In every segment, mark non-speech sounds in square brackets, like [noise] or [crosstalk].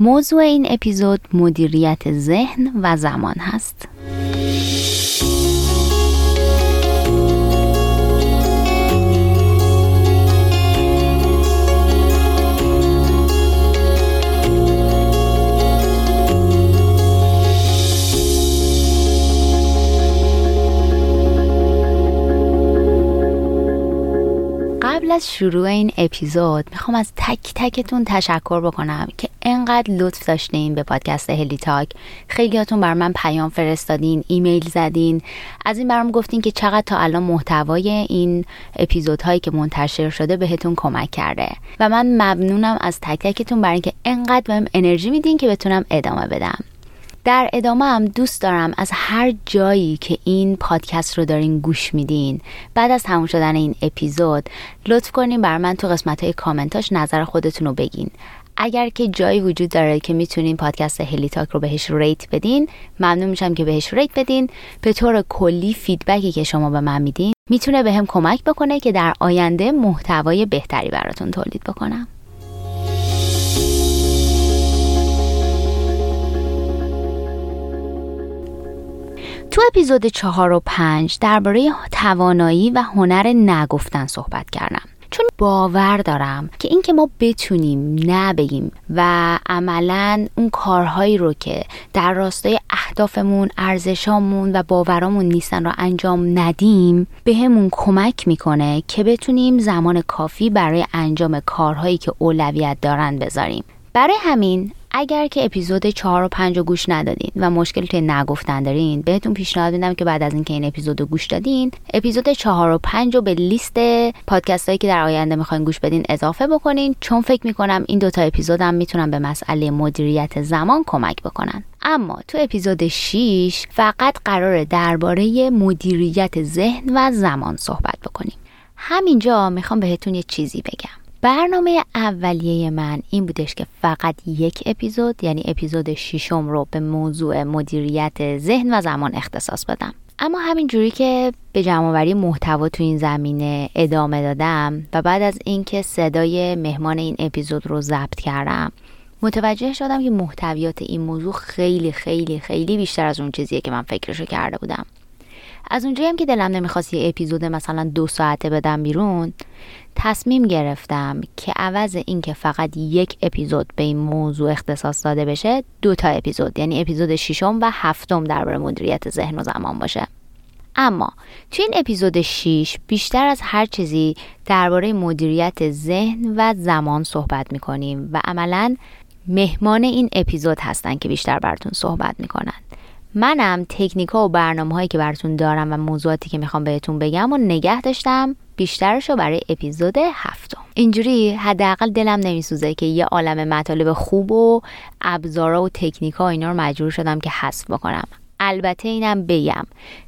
موضوع این اپیزود مدیریت ذهن و زمان هست. قبل از شروع این اپیزود می‌خوام از تک تکتون تشکر بکنم که انقدر لطف داشتین به پادکست هلی تاک. خیلیاتون بر من پیام فرستادین ایمیل زدین. از این برام گفتین که چقدر تا الان محتوای این اپیزودهایی که منتشر شده بهتون کمک کرده. و من ممنونم از تک تکتون برای اینکه انقدر بهم انرژی میدین که بتونم ادامه بدم. در ادامه هم دوست دارم از هر جایی که این پادکست رو دارین گوش میدین بعد از تموم شدن این اپیزود لطف کنین برای من تو قسمت های کامنتاش نظر خودتون رو بگین. اگر که جایی وجود داره که می‌تونین پادکست هلی تاک رو بهش rate بدین ممنون میشم که بهش rate بدین. به طور کلی feedback ی که شما به من میدین می‌تونه بهم کمک بکنه که در آینده محتوای بهتری براتون تولید بکنم. تو اپیزود چهار و پنج درباره توانایی و هنر نگفتن صحبت کردم. چون باور دارم که اینکه ما بتونیم نبگیم و عملا اون کارهایی رو که در راستای اهدافمون ارزشامون و باورامون نیستن رو انجام ندیم به همون کمک می‌کنه که بتونیم زمان کافی برای انجام کارهایی که اولویت دارن بذاریم. برای همین اگر که اپیزود 4 و 5 رو گوش ندادین و مشکل توی نگفتن دارین بهتون پیشنهاد میدم که بعد از اینکه این اپیزود رو گوش دادین اپیزود 4 و 5 رو به لیست پادکست هایی که در آینده می‌خواین گوش بدین اضافه بکنین چون فکر می‌کنم این دوتا اپیزودم می‌تونن به مسئله مدیریت زمان کمک بکنن. اما تو اپیزود 6 فقط قرار درباره مدیریت ذهن و زمان صحبت بکنیم. همینجا می‌خوام بهتون یه چیزی بگم. برنامه اولیه من این بودش که فقط یک اپیزود یعنی اپیزود ششم رو به موضوع مدیریت ذهن و زمان اختصاص بدم. اما همین جوری که به جمعآوری محتوا تو این زمینه ادامه دادم و بعد از اینکه صدای مهمان این اپیزود رو ضبط کردم متوجه شدم که محتویات این موضوع خیلی خیلی خیلی بیشتر از اون چیزیه که من فکرشو کرده بودم. از اونجایی هم که دلم نمی‌خواست یه اپیزود مثلا دو ساعته بدم بیرون تصمیم گرفتم که عوض اینکه فقط یک اپیزود به این موضوع اختصاص داده بشه دو تا اپیزود یعنی اپیزود ششم و هفتم درباره مدیریت ذهن و زمان باشه. اما توی این اپیزود 6 بیشتر از هر چیزی درباره مدیریت ذهن و زمان صحبت می‌کنیم و عملا مهمان این اپیزود هستن که بیشتر براتون صحبت می‌کنن. منم تکنیک ها و برنامه هایی که براتون دارم و موضوعاتی که می‌خوام بهتون بگم و نگه داشتم بیشترش رو برای اپیزود هفتم. اینجوری حداقل دلم نمیسوزه که یه عالم مطالب خوب و ابزارا و تکنیک ها اینا رو مجبور شدم که حذف بکنم. البته اینم بگم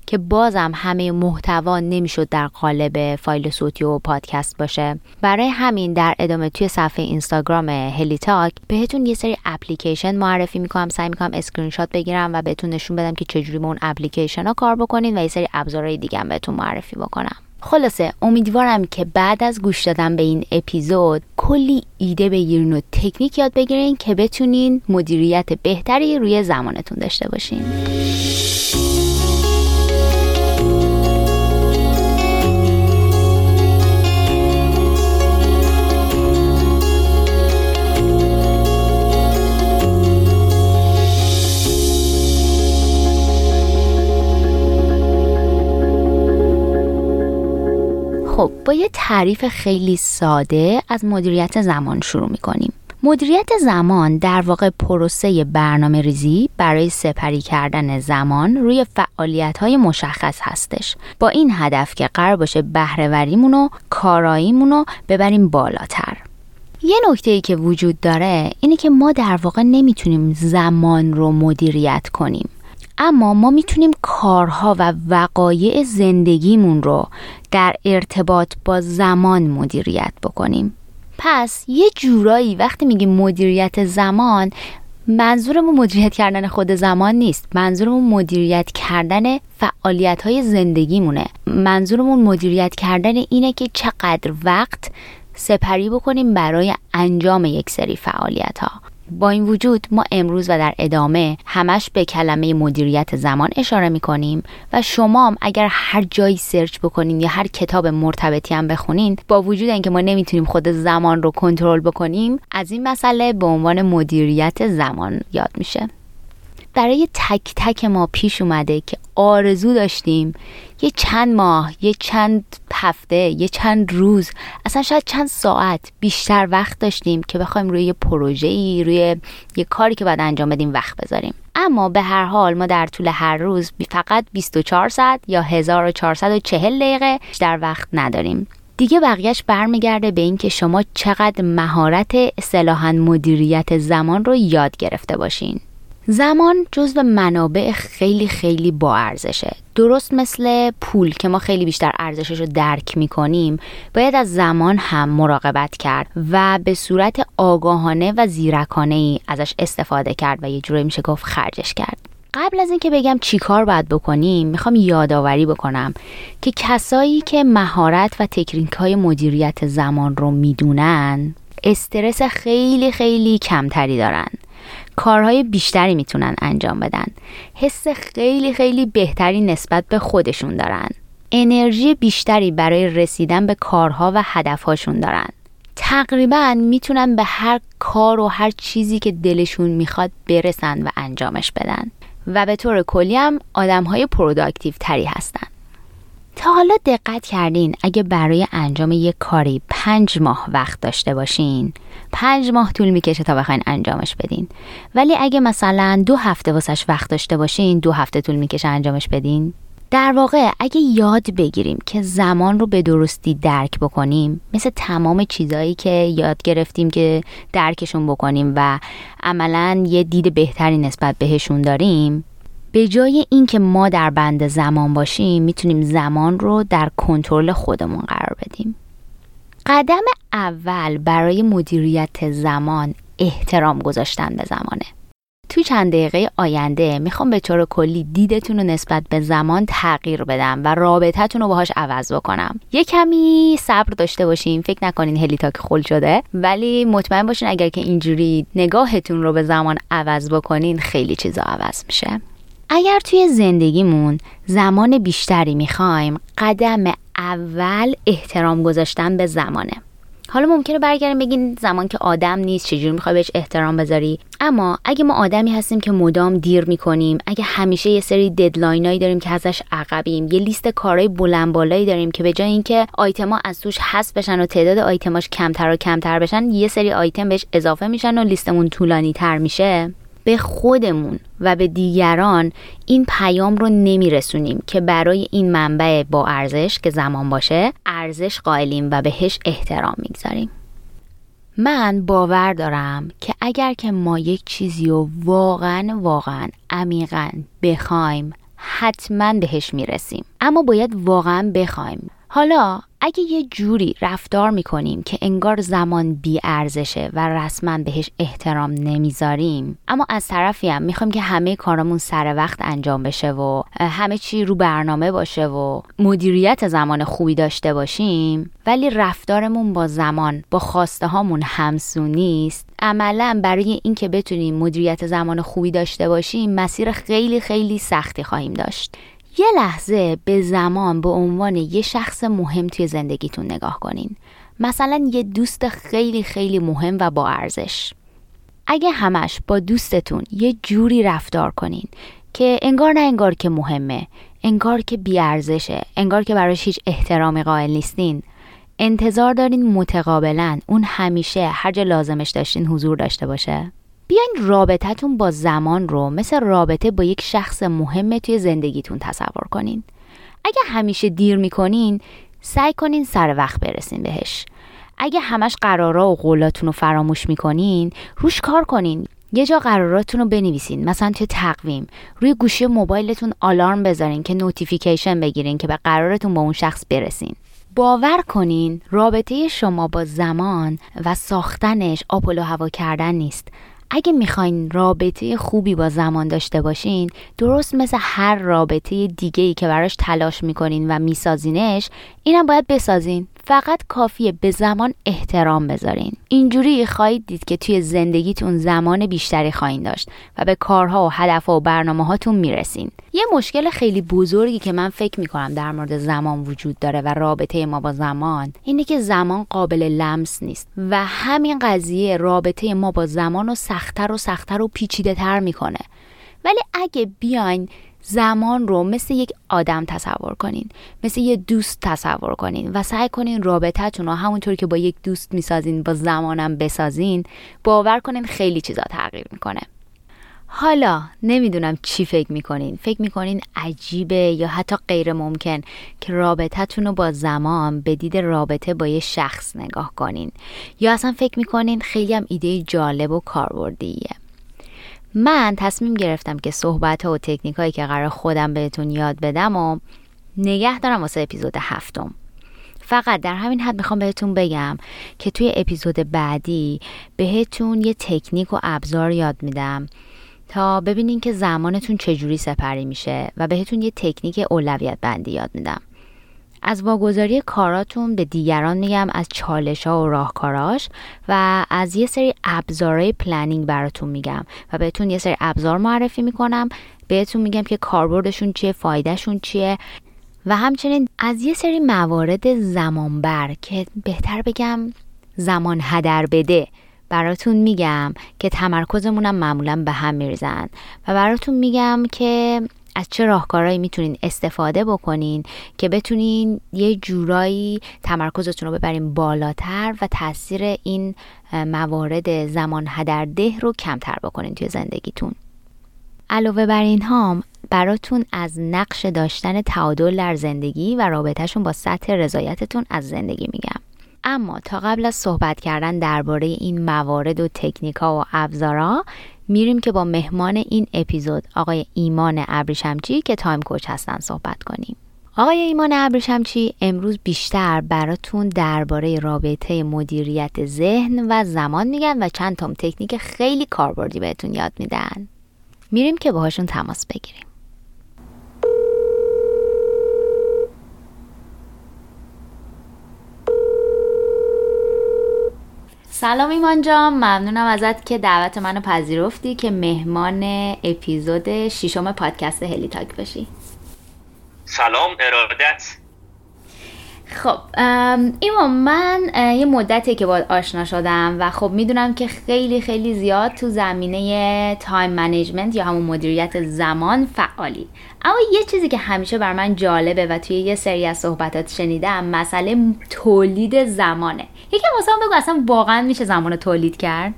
که بازم همه محتوا نمی‌شد در قالب فایل صوتی و پادکست باشه. برای همین در ادامه توی صفحه اینستاگرام هلی تاک بهتون یه سری اپلیکیشن معرفی می‌کنم. سعی می‌کنم اسکرین شات بگیرم و بهتون نشون بدم که چجوری با اون اپلیکیشن ها کار بکنین و یه سری ابزارهای دیگه هم بهتون معرفی بکنم. خلاصه امیدوارم که بعد از گوش دادن به این اپیزود کلی ایده بگیرین و تکنیک یاد بگیرین که بتونین مدیریت بهتری روی زمانتون داشته باشین. خب با یه تعریف خیلی ساده از مدیریت زمان شروع می‌کنیم. مدیریت زمان در واقع پروسه برنامه ریزی برای سپری کردن زمان روی فعالیت های مشخص هستش. با این هدف که قرار باشه بهرهوریمون و کاراییمون رو ببریم بالاتر. یه نکته ای که وجود داره اینه که ما در واقع نمی‌تونیم زمان رو مدیریت کنیم. اما ما می‌تونیم کارها و وقایع زندگیمون رو در ارتباط با زمان مدیریت بکنیم. پس یه جورایی وقتی میگیم مدیریت زمان منظورمون مدیریت کردن خود زمان نیست. منظورمون مدیریت کردن فعالیت های زندگیمونه. منظورمون مدیریت کردن اینه که چقدر وقت سپری بکنیم برای انجام یک سری فعالیت ها با این وجود ما امروز و در ادامه همش به کلمه مدیریت زمان اشاره می کنیم و شما اگر هر جایی سرچ بکنین یا هر کتاب مرتبطی هم بخونین با وجود اینکه ما نمی‌تونیم خود زمان رو کنترل بکنیم از این مسئله به عنوان مدیریت زمان یاد میشه. برای تک تک ما پیش اومده که آرزو داشتیم یه چند ماه یه چند هفته یه چند روز اصلا شاید چند ساعت بیشتر وقت داشتیم که بخوایم روی یه پروژه ای روی یه کاری که باید انجام بدیم وقت بذاریم. اما به هر حال ما در طول هر روز فقط 24 ساعت یا 1440 دقیقه در وقت نداریم. دیگه بقیهش برمیگرده به اینکه شما چقدر مهارت اصطلاحا مدیریت زمان رو یاد گرفته باشین. زمان جزو منابع خیلی خیلی با ارزشه. درست مثل پول که ما خیلی بیشتر ارزشش رو درک می‌کنیم باید از زمان هم مراقبت کرد و به صورت آگاهانه و زیرکانه ای ازش استفاده کرد و یه جوری میشه گفت خرجش کرد. قبل از اینکه بگم چی کار باید بکنیم می‌خوام یادآوری بکنم که کسایی که مهارت و تکنیک های مدیریت زمان رو می‌دونن استرس خیلی خیلی کمتری دارن. کارهای بیشتری می‌تونن انجام بدن. حس خیلی خیلی بهتری نسبت به خودشون دارن. انرژی بیشتری برای رسیدن به کارها و هدفهاشون دارن. تقریبا می‌تونن به هر کار و هر چیزی که دلشون می‌خواد برسن و انجامش بدن. و به طور کلی هم آدم های productive تری هستن. تا حالا دقت کردین اگه برای انجام یک کاری پنج ماه وقت داشته باشین پنج ماه طول می‌کشه تا بخواین انجامش بدین. ولی اگه مثلا دو هفته واسش وقت داشته باشین دو هفته طول می‌کشه انجامش بدین. در واقع اگه یاد بگیریم که زمان رو به درستی درک بکنیم مثل تمام چیزهایی که یاد گرفتیم که درکشون بکنیم و عملا یه دید بهتری نسبت بهشون داریم به جای اینکه ما در بند زمان باشیم می‌تونیم زمان رو در کنترل خودمون قرار بدیم. قدم اول برای مدیریت زمان احترام گذاشتن به زمانه. توی چند دقیقه آینده می‌خوام به طور کلی دیدتون رو نسبت به زمان تغییر بدم و رابطتون رو باهاش عوض بکنم. یه کمی صبر داشته باشین فکر نکنین هلیتاک خل شده ولی مطمئن باشین اگر که اینجوری نگاهتون رو به زمان عوض بکنین خیلی چیزا عوض میشه. اگر توی زندگیمون زمان بیشتری می‌خوایم قدم اول احترام گذاشتن به زمانه. حالا ممکنه برگردیم بگین زمان که آدم نیست چجوری می‌خوای بهش احترام بذاری؟ اما اگه ما آدمی هستیم که مدام دیر می‌کنیم اگه همیشه یه سری ددلاینایی داریم که ازش عقبیم یه لیست کارهای بلند بالایی داریم که به جای اینکه آیتما از توش حذف بشن و تعداد آیتماش کمتر و کمتر بشن یه سری آیتم بهش اضافه میشن و لیستمون طولانی تر میشه. به خودمون و به دیگران این پیام رو نمیرسونیم که برای این منبع با ارزش که زمان باشه ارزش قائلیم و بهش احترام می‌گذاریم. من باور دارم که اگر که ما یک چیزی رو واقعا واقعا عمیقا بخوایم حتما بهش می‌رسیم. اما باید واقعا بخوایم. حالا اگه یه جوری رفتار می‌کنیم که انگار زمان بی ارزشه و رسما بهش احترام نمی‌ذاریم اما از طرفی هم می‌خوایم که همه کارامون سر وقت انجام بشه و همه چی رو برنامه باشه و مدیریت زمان خوبی داشته باشیم ولی رفتارمون با زمان با خواسته هامون همسو نیست. عملا برای اینکه بتونیم مدیریت زمان خوبی داشته باشیم مسیر خیلی خیلی سختی خواهیم داشت. یه لحظه به زمان به عنوان یه شخص مهم توی زندگیتون نگاه کنین. مثلا یه دوست خیلی خیلی مهم و با ارزش. اگه همش با دوستتون یه جوری رفتار کنین که انگار نه انگار که مهمه انگار که بیارزشه انگار که براش هیچ احترامی قائل نیستین. انتظار دارین متقابلا اون همیشه هر جا لازمش داشتین حضور داشته باشه. بیاین رابطتون با زمان رو مثل رابطه با یک شخص مهمه توی زندگیتون تصور کنین. اگه همیشه دیر می‌کنین سعی کنین سر وقت برسین بهش. اگه همش قرارا و قولاتون رو فراموش می‌کنین روش کار کنین. یه جا قراراتون رو بنویسین مثلا توی تقویم. روی گوشی موبایلتون آلارم بذارین که notification بگیرین که به قرارتون با اون شخص برسین. باور کنین رابطه شما با زمان و ساختنش آپولو هوا کردن نیست. اگه می‌خواین رابطه خوبی با زمان داشته باشین درست مثل هر رابطه دیگه ای که براش تلاش می‌کنین و میسازینش اینم باید بسازین. فقط کافیه به زمان احترام بذارین. اینجوری خواهید دید که توی زندگیتون زمان بیشتری خواهید داشت و به کارها و هدفها و برنامه هاتون می‌رسین. یه مشکل خیلی بزرگی که من فکر می‌کنم در مورد زمان وجود داره و رابطه ما با زمان اینه که زمان قابل لمس نیست و همین قضیه رابطه ما با زمان رو سختتر و سختتر و پیچیده تر می‌کنه. ولی اگه بیاین زمان رو مثل یک آدم تصور کنین مثل یه دوست تصور کنین و سعی کنین رابطتون رو همونطور که با یک دوست می‌سازین با زمانم بسازین باور کنین خیلی چیزا تغییر می‌کنه. حالا نمی‌دونم چی فکر می‌کنین. فکر می‌کنین عجیبه یا حتی غیر ممکن که رابطتون رو با زمان به دید رابطه با یه شخص نگاه کنین. یا اصلا فکر می‌کنین خیلی هم ایده جالب و کاربردیه. من تصمیم گرفتم که صحبت ها و تکنیک هایی که قرار خودم بهتون یاد بدم و نگه دارم واسه اپیزود هفتم. فقط در همین حد می‌خوام بهتون بگم که توی اپیزود بعدی بهتون یه تکنیک و ابزار یاد میدم تا ببینین که زمانتون چجوری سپری میشه و بهتون یه تکنیک اولویت بندی یاد میدم. از واگذاری کاراتون به دیگران میگم از چالش ها و راهکاراش و از یه سری ابزارهای پلنینگ براتون میگم و بهتون یه سری ابزار معرفی می‌کنم. بهتون میگم که کاربردشون چیه فایدهشون چیه و همچنین از یه سری موارد زمانبر که بهتر بگم زمان هدر بده براتون میگم که تمرکزمونم معمولا به هم میریزن و براتون میگم که از چه راهکارهایی می‌تونین استفاده بکنین که بتونین یه جورایی تمرکزتون رو ببرین بالاتر و تاثیر این موارد زمان هدرده رو کمتر بکنین توی زندگیتون؟ علاوه بر این هم براتون از نقش داشتن تعادل در زندگی و رابطهشون با سطح رضایتتون از زندگی میگم. اما تا قبل از صحبت کردن درباره این موارد و تکنیکا و ابزارا میریم که با مهمان این اپیزود آقای ایمان ابریشمچی که تایم کوچ هستن صحبت کنیم. آقای ایمان ابریشمچی امروز بیشتر براتون درباره رابطه مدیریت ذهن و زمان میگن و چند تام تکنیک خیلی کاربردی بهتون یاد میدن. میریم که باهاشون تماس بگیریم. سلام ایمان جان. ممنونم ازت که دعوت منو پذیرفتی که مهمان اپیزود ششم پادکست هلی تاک باشی. سلام ارادت. خب ایمان من یه مدتی که باهات آشنا شدم و خب می‌دونم که خیلی خیلی زیاد تو زمینه time management یا همون مدیریت زمان فعالی. اما یه چیزی که همیشه بر من جالبه و توی یه سری از صحبتات شنیدم مسئله تولید زمانه. یکی واسه بگو اصلا واقعا میشه زمان تولید کرد؟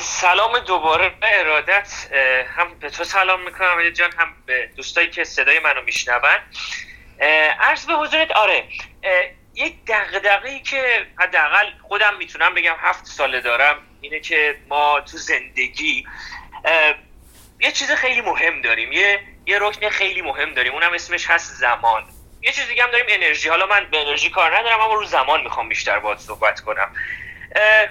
سلام دوباره به ارادت هم به تو سلام می‌کنم جان هم به دوستایی که صدای منو میشنون. عرض به حضورت آره یک دقدقی که حداقل خودم می‌تونم بگم هفت ساله دارم اینه که ما تو زندگی یه چیز خیلی مهم داریم. یه یه رکن خیلی مهم داریم. اونم اسمش هست زمان. یه چیز دیگه هم داریم انرژی. حالا من به انرژی کار ندارم اما رو زمان می‌خوام بیشتر باهات صحبت کنم.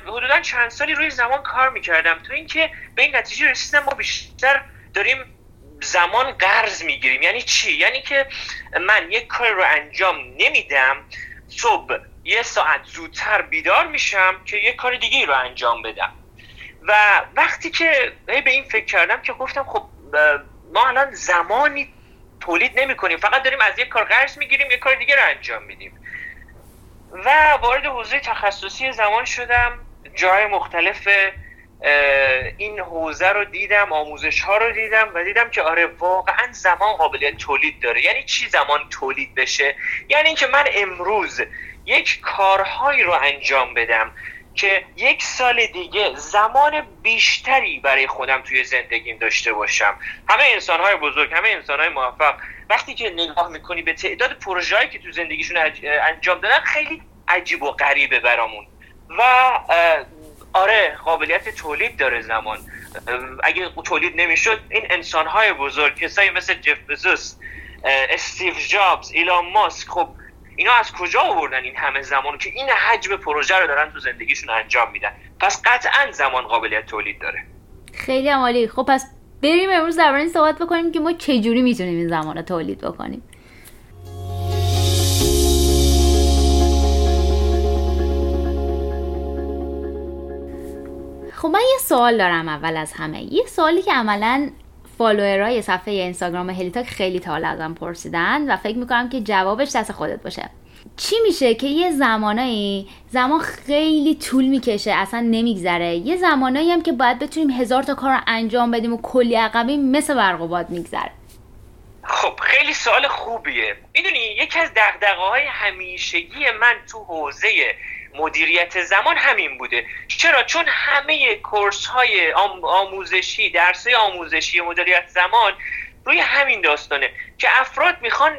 حدودا چند سالی روی زمان کار می‌کردم. تو اینکه به این نتیجه رسیدم ما بیشتر داریم زمان قرض می‌گیریم. یعنی چی؟ یعنی که من یک کار رو انجام نمیدم صبح یه ساعت زودتر بیدار میشم که یه کار دیگه رو انجام بدم. و وقتی که به این فکر کردم که گفتم خب ما الان زمانی تولید نمی کنیم. فقط داریم از یک کار قرض می‌گیریم یک کار دیگه رو انجام میدیم و وارد حوزه تخصصی زمان شدم. جای مختلف این حوزه رو دیدم آموزش ها رو دیدم و دیدم که آره واقعا زمان قابلیت تولید داره. یعنی چی زمان تولید بشه؟ یعنی اینکه من امروز یک کارهایی رو انجام بدم. که یک سال دیگه زمان بیشتری برای خودم توی زندگیم داشته باشم. همه انسان های بزرگ همه انسان های موفق. وقتی که نگاه می‌کنی به تعداد پروژه‌ای که تو زندگیشون انجام دادن خیلی عجیب و غریبه برامون. و آره قابلیت تولید داره زمان. اگه تولید نمی‌شد این انسان های بزرگ کسایی مثل جف بزوس استیو جابز ایلان ماسک خب اینا از کجا آوردن این همه زمان که این حجم پروژه رو دارن تو زندگیشون انجام میدن؟ پس قطعا زمان قابلیت تولید داره. خیلی عالی. خب پس بریم امروز در این صحبت بکنیم که ما چجوری می‌تونیم این زمان رو تولید بکنیم. خب من یه سوال دارم اول از همه. یه سوالی که عملا فالوورای صفحه اینستاگرام هلیتاک خیلی تا ازم پرسیدن و فکر می‌کنم که جوابش دست خودت باشه. چی میشه که یه زمانایی زمان خیلی طول می‌کشه اصلا نمیگذره. یه زمانایی هم که باید بتونیم هزار تا کار رو انجام بدیم و کلی عقبی مثل برق و باد میگذره. خب خیلی سوال خوبیه. می‌دونی یکی از دقدقه های همیشگی من تو حوزه مدیریت زمان همین بوده. چرا؟ چون همه کورس های آموزشی درس آموزشی مدیریت زمان روی همین داستانه که افراد می‌خوان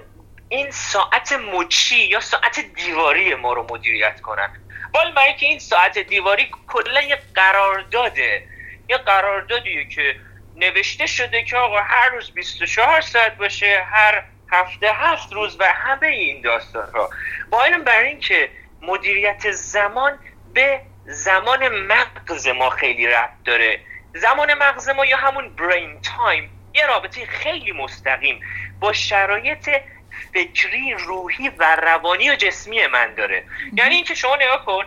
این ساعت مچی یا ساعت دیواری ما رو مدیریت کنن. ولی برای که این ساعت دیواری کلا یه قرارداده. یه قراردادیه که نوشته شده که آقا هر روز 24 ساعت باشه هر هفته هفت روز و همه این داستان ها با این برای اینکه مدیریت زمان به زمان مغز ما خیلی ربط داره. زمان مغز ما یا همون برین تایم یه رابطه خیلی مستقیم با شرایط فکری روحی و روانی و جسمی من داره. یعنی اینکه شما نگاه کن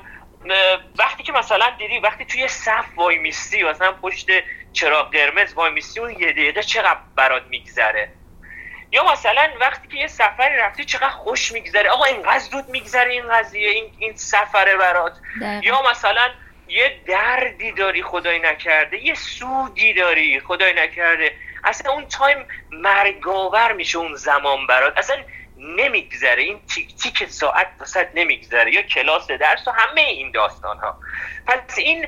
وقتی که مثلا دیدی وقتی توی صف وای میستی مثلا پشت چراغ قرمز وای میستی اون یه دقیقه چقدر برات میگذره؟ یا مثلا وقتی که یه سفری رفتی چقدر خوش میگذره. آقا اینقدر زود میگذره این قضیه این, این سفره برات. یا مثلا یه دردی داری خدای نکرده یه سودی داری خدای نکرده. اصلا اون تایم مرگ‌آور میشه اون زمان برات. اصلا نمیگذره. این تیک تیک ساعت وسط نمیگذره. یا کلاس درس و همه این داستان ها پس این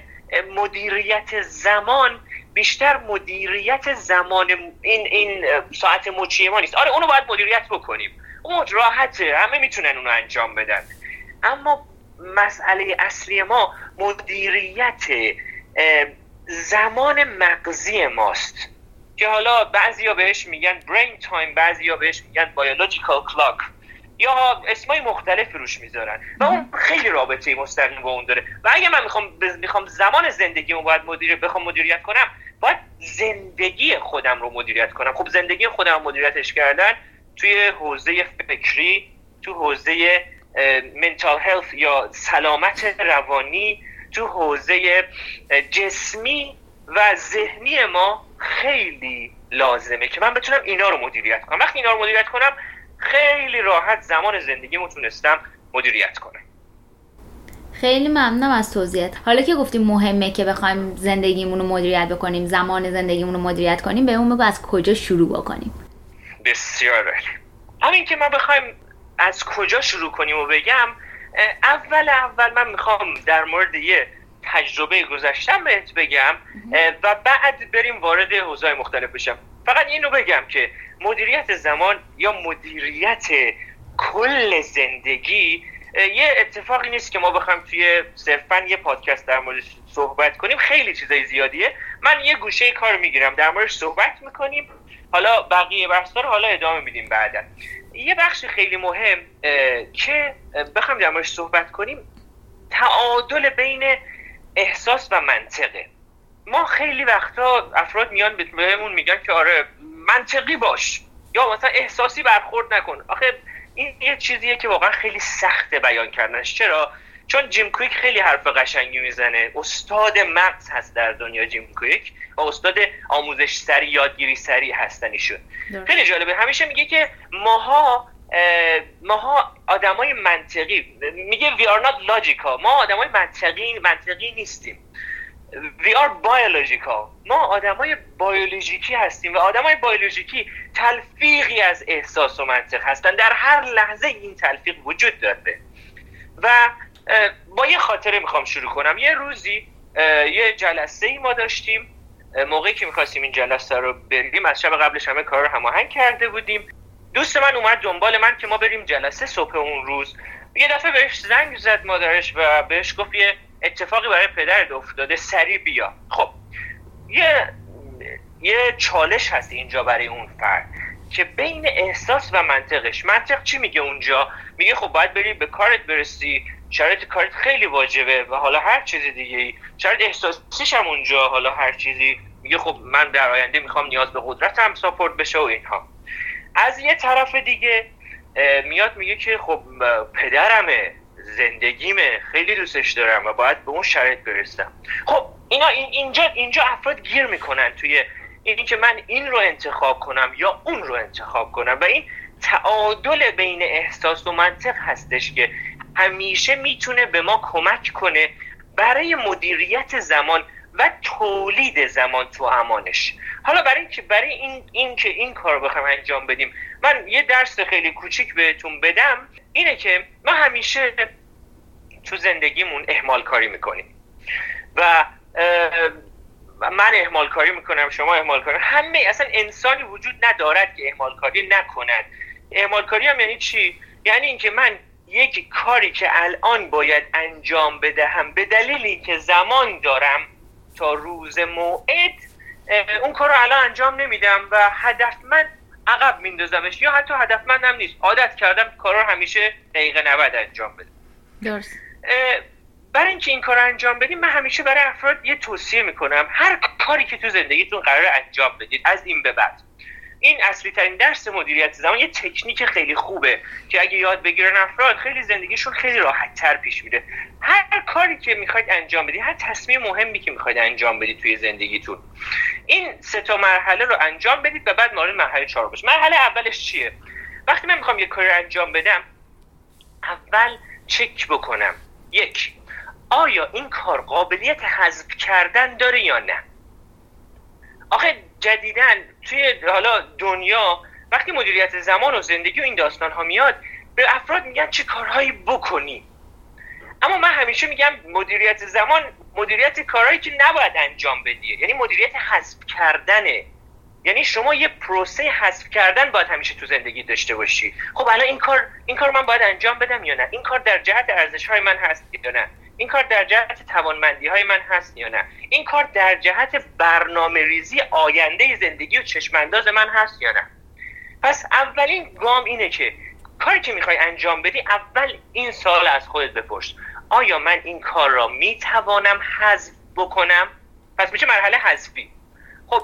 مدیریت زمان بیشتر مدیریت زمان این این ساعت مچی ما نیست. آره اونو باید مدیریت بکنیم. اون راحته. همه می‌تونن اونو انجام بدن. اما مسئله اصلی ما مدیریت زمان مغزی ماست. که حالا بعضیا بهش میگن brain time بعضیا بهش میگن biological clock یا اسمای مختلف روش می‌ذارن. و اون خیلی رابطه مستقیم با اون داره. و اگه من می‌خوام می‌خوام زمان زندگیمو باید مدیر بخوام مدیریت کنم باید زندگی خودم رو مدیریت کنم. خب زندگی خودم رو مدیریتش کردن توی حوزه فکری تو حوزه منتال هلت یا سلامت روانی تو حوزه جسمی و ذهنی ما خیلی لازمه که من بتونم اینا رو مدیریت کنم. وقتی اینا رو مدیریت کنم خیلی راحت زمان زندگیمو تونستم مدیریت کنم. خیلی ممنونم از توضیحت. حالا که گفتیم مهمه که بخوایم زندگیمون رو مدیریت بکنیم زمان زندگیمون رو مدیریت کنیم به اون بگو از کجا شروع بکنیم. بسیار همین که ما بخوایم از کجا شروع کنیم و بگم اول اول من می‌خوام در مورد یه تجربه گذشتم بهت بگم و بعد بریم وارد حوزه مختلف بشم. فقط اینو بگم که مدیریت زمان یا مدیریت کل زندگی یه اتفاقی نیست که ما بخوایم توی صرفا یه پادکست در موردش صحبت کنیم. خیلی چیزای زیادیه. من یه گوشه کار می‌گیرم در موردش صحبت می‌کنیم. حالا بقیه بحثا رو حالا ادامه میدیم بعدا. یه بخش خیلی مهم که بخوایم در موردش صحبت کنیم تعادل بین احساس و منطقه. ما خیلی وقتا افراد میان بهمون میگن که آره منطقی باش. یا مثلا احساسی برخورد نکن. آخه این یه چیزیه که واقعا خیلی سخته بیان کردنش. چرا؟ چون جیم کویک خیلی حرف قشنگی می‌زنه. استاد مغز هست در دنیا جیم کویک و استاد آموزش سری یادگیری سری هستن ایشون خیلی جالبه. همیشه میگه که ماها ماها آدمای منطقی میگه we are not logical. ما آدمای منطقی منطقی نیستیم. We are biological. ما آدمای بیولوژیکی هستیم و آدمای بیولوژیکی تلفیقی از احساس و منطق هستن. در هر لحظه این تلفیق وجود داره. و با یه خاطره می‌خوام شروع کنم. یه روزی یه جلسه ای ما داشتیم. موقعی که می‌خواستیم این جلسه رو بریم از شب قبلش همه کار رو هماهنگ کرده بودیم. دوست من اومد دنبال من که ما بریم جلسه صبح اون روز. یه دفعه بهش زنگ زد مادرش و بهش گفت یه اتفاقی برای پدرت افتاده سریع بیا. خب یه یه چالش هست اینجا برای اون فرد که بین احساس و منطقش. منطق چی میگه اونجا؟ میگه خب باید بری به کارت برسی شرایط کارت خیلی واجبه و حالا هر چیز دیگه ای شرایط احساسیش هم اونجا حالا هر چیزی. میگه خب من در آینده می‌خوام نیاز به قدرتم ساپورت بشه و اینها. از یه طرف دیگه میاد میگه که خب پدرمه زندگیمه خیلی دوستش دارم و باید به اون شرایط برسم. خب اینا اینجا اینجا افراد گیر می‌کنن توی این که من این رو انتخاب کنم یا اون رو انتخاب کنم. و این تعادل بین احساس و منطق هستش که همیشه می‌تونه به ما کمک کنه برای مدیریت زمان و تولید زمان تو امانش. حالا برای اینکه برای این, این که این کار بخوام انجام بدیم. من یه درس خیلی کوچیک بهتون بدم. اینه که ما همیشه تو زندگیمون اهمال کاری می‌کنیم. و من اهمال کاری می‌کنم شما اهمال کاری همه اصلا انسانی وجود ندارد که اهمال کاری نکند. اهمال کاری هم یعنی چی؟ یعنی اینکه من یک کاری که الان باید انجام بدهم به دلیلی که زمان دارم تا روز موعد اون کار رو الان انجام نمیدم و هدفمند عقب میندازمش یا حتی هدفمندم نیست. عادت کردم کارا رو همیشه دقیقه 90 انجام بدم. درست. برای اینکه این کار رو انجام بدیم من همیشه برای افراد یه توصیه می‌کنم. هر کاری که تو زندگیتون قرار انجام بدید از این به بعد. این اصلی ترین درس مدیریت زمان یه تکنیک خیلی خوبه که اگه یاد بگیرن افراد خیلی زندگیشون خیلی راحت تر پیش میره. هر کاری که می‌خواید انجام بدید هر تصمیم مهمی که می‌خواید انجام بدید توی زندگیتون این سه تا مرحله رو انجام بدید و بعد مورد مرحله چهار باشه مرحله اولش چیه؟ وقتی من می‌خوام یه کاری انجام بدم اول چک بکنم. یک آیا این کار قابلیت حذف کردن داره یا نه؟ آخه جدیدن توی حالا دنیا وقتی مدیریت زمان و زندگی و این داستان ها میاد به افراد میگن چه کارهایی بکنی. اما من همیشه میگم مدیریت زمان مدیریت کارهایی که نباید انجام بدی. یعنی مدیریت حذف کردنه یعنی شما یه پروسه حذف کردن باید همیشه تو زندگی داشته باشی. خب الان این کار این کار من باید انجام بدم یا نه؟ این کار در جهت ارزش های من هست یا نه؟ این کار در جهت توانمندی های من هست یا نه؟ این کار در جهت برنامه ریزی آینده زندگی و چشمانداز من هست یا نه؟ پس اولین گام اینه که کاری که می‌خوای انجام بدی اول این سال از خودت بپرس. آیا من این کار را می‌توانم حذف بکنم؟ پس میشه مرحله حذفی. خب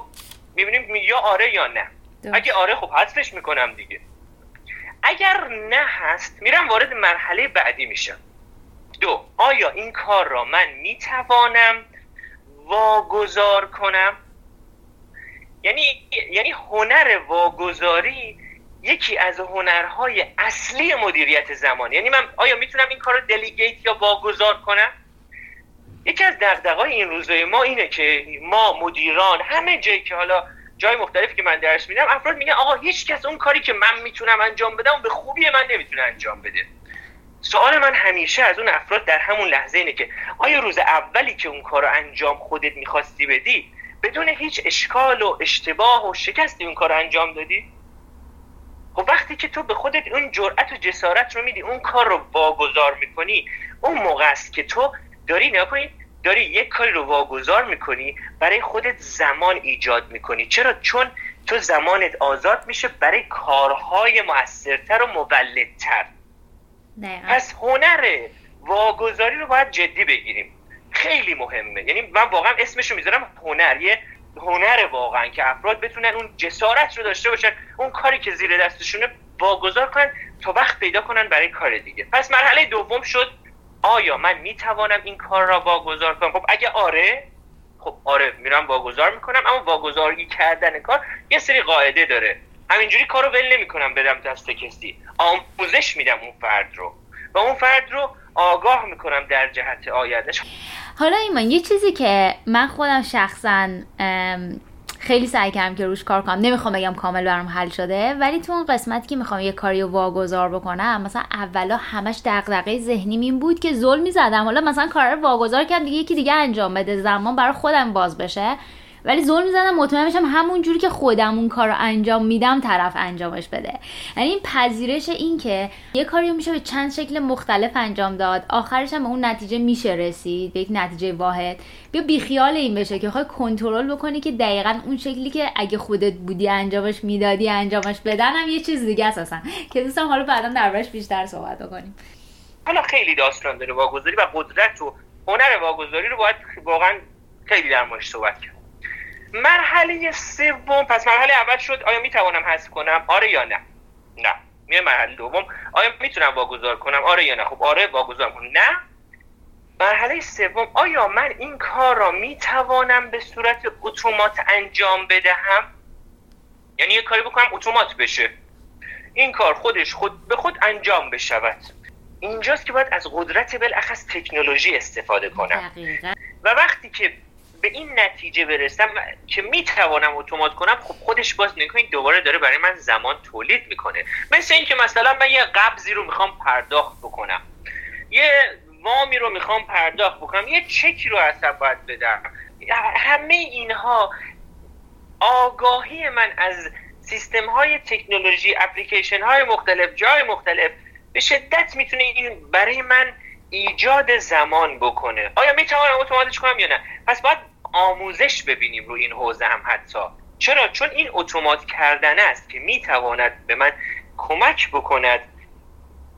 می‌بینیم یا آره یا نه. اگه آره خب حذفش می‌کنم دیگه. اگر نه هست میرم وارد مرحله بعدی میشم. دو آیا این کار را من می‌توانم واگذار کنم؟ یعنی یعنی هنر واگذاری یکی از هنرهای اصلی مدیریت زمان. یعنی من آیا می‌تونم این کار رو دلیگیت یا واگذار کنم؟ یکی از دغدغه‌های این روزهای ما اینه که ما مدیران همه جایی که حالا جای مختلفی که من درس میدم افراد میگن آقا هیچ کس اون کاری که من می‌تونم انجام بدم به خوبی من نمی‌تونه انجام بده. سوال من همیشه از اون افراد در همون لحظه اینه که آیا روز اولی که اون کار رو انجام خودت می‌خواستی بدی بدون هیچ اشکال و اشتباه و شکستی اون کار انجام دادی؟ خب وقتی که تو به خودت اون جرأت و جسارت رو میدی اون کار رو واگذار می‌کنی اون موقع است که تو داری نکنی داری یک کاری رو واگذار می‌کنی برای خودت زمان ایجاد می‌کنی. چرا؟ چون تو زمانت آزاد میشه برای کارهای موثرتر و مولدتر. پس هنر واگذاری رو باید جدی بگیریم. خیلی مهمه. یعنی من واقعا اسمش رو می‌ذارم هنر. یه هنر واقعا که افراد بتونن اون جسارت رو داشته باشن اون کاری که زیر دستشونه واگذار کنن تا وقت پیدا کنن برای کار دیگه. پس مرحله دوم شد آیا من می‌توانم این کار را واگذار کنم؟ خب اگه آره خب آره میرم واگذار می‌کنم اما واگذاری کردن کار یه سری قاعده داره. همینجوری کارو ول نمی‌کنم بدم دست کسی. آموزش میدم اون فرد رو. و اون فرد رو آگاه می‌کنم در جهت آیندهش. حالا ایمان یه چیزی که من خودم شخصا خیلی سعی کردم که روش کار کنم. نمی‌خوام بگم کامل برام حل شده ولی تو اون قسمتی که می‌خوام یه کاری واگذار بکنم مثلا اولا همش دغدغه ذهنی این بود که ظلمی زدم حالا مثلا کار رو واگذار کردم دیگه یکی دیگه انجام بده زمان برای خودم باز بشه. ولی زل می‌زنم مطمئن بشم همون جوری که خودم اون کار رو انجام میدم طرف انجامش بده. یعنی این پذیرش این که یه کاری میشه به چند شکل مختلف انجام داد. آخرش هم به اون نتیجه میشه رسید به یک نتیجه واحد. بیا بیخیال این بشه که خواهی کنترل بکنی که دقیقا اون شکلی که اگه خودت بودی انجامش می‌دادی انجامش بدن هم یه چیز دیگه اساسا که دوستم حالا بعدا دربارش بیشتر صحبت بکنیم. حالا خیلی داستان داره واگذاری و قدرت و هنر واگذاری رو باید واقعا خیلی در موردش صحبت کرد. مرحله سوم پس مرحله اول شد آیا می‌توانم حذف کنم؟ آره یا نه؟ نه. میره مرحله دوم. آیا می‌تونم واگذار کنم؟ آره یا نه. خب آره واگذار کنم. نه. مرحله سوم آیا من این کار را می‌توانم به صورت اتومات انجام بدهم؟ یعنی یه کاری بکنم اتومات بشه. این کار خودش خود به خود انجام بشود. اینجاست که باید از قدرت بالاخص تکنولوژی استفاده کنم. و وقتی که به این نتیجه برسم که می‌توانم اتومات کنم خب خودش باز نکنید دوباره داره برای من زمان تولید می‌کنه. مثل اینکه مثلا من یه قبضی رو می‌خوام پرداخت بکنم. یه وامی رو می‌خوام پرداخت بکنم. یه چکی رو اصلا باید بدم. همه اینها آگاهی من از سیستم های تکنولوژی اپلیکیشن های مختلف جای مختلف به شدت می‌تونه این برای من ایجاد زمان بکنه. آیا می‌توانم اتوماتش کنم یا نه؟ پس باید آموزش ببینیم رو این حوزه هم حتی. چرا؟ چون این اتومات کردن است که می‌تواند به من کمک بکند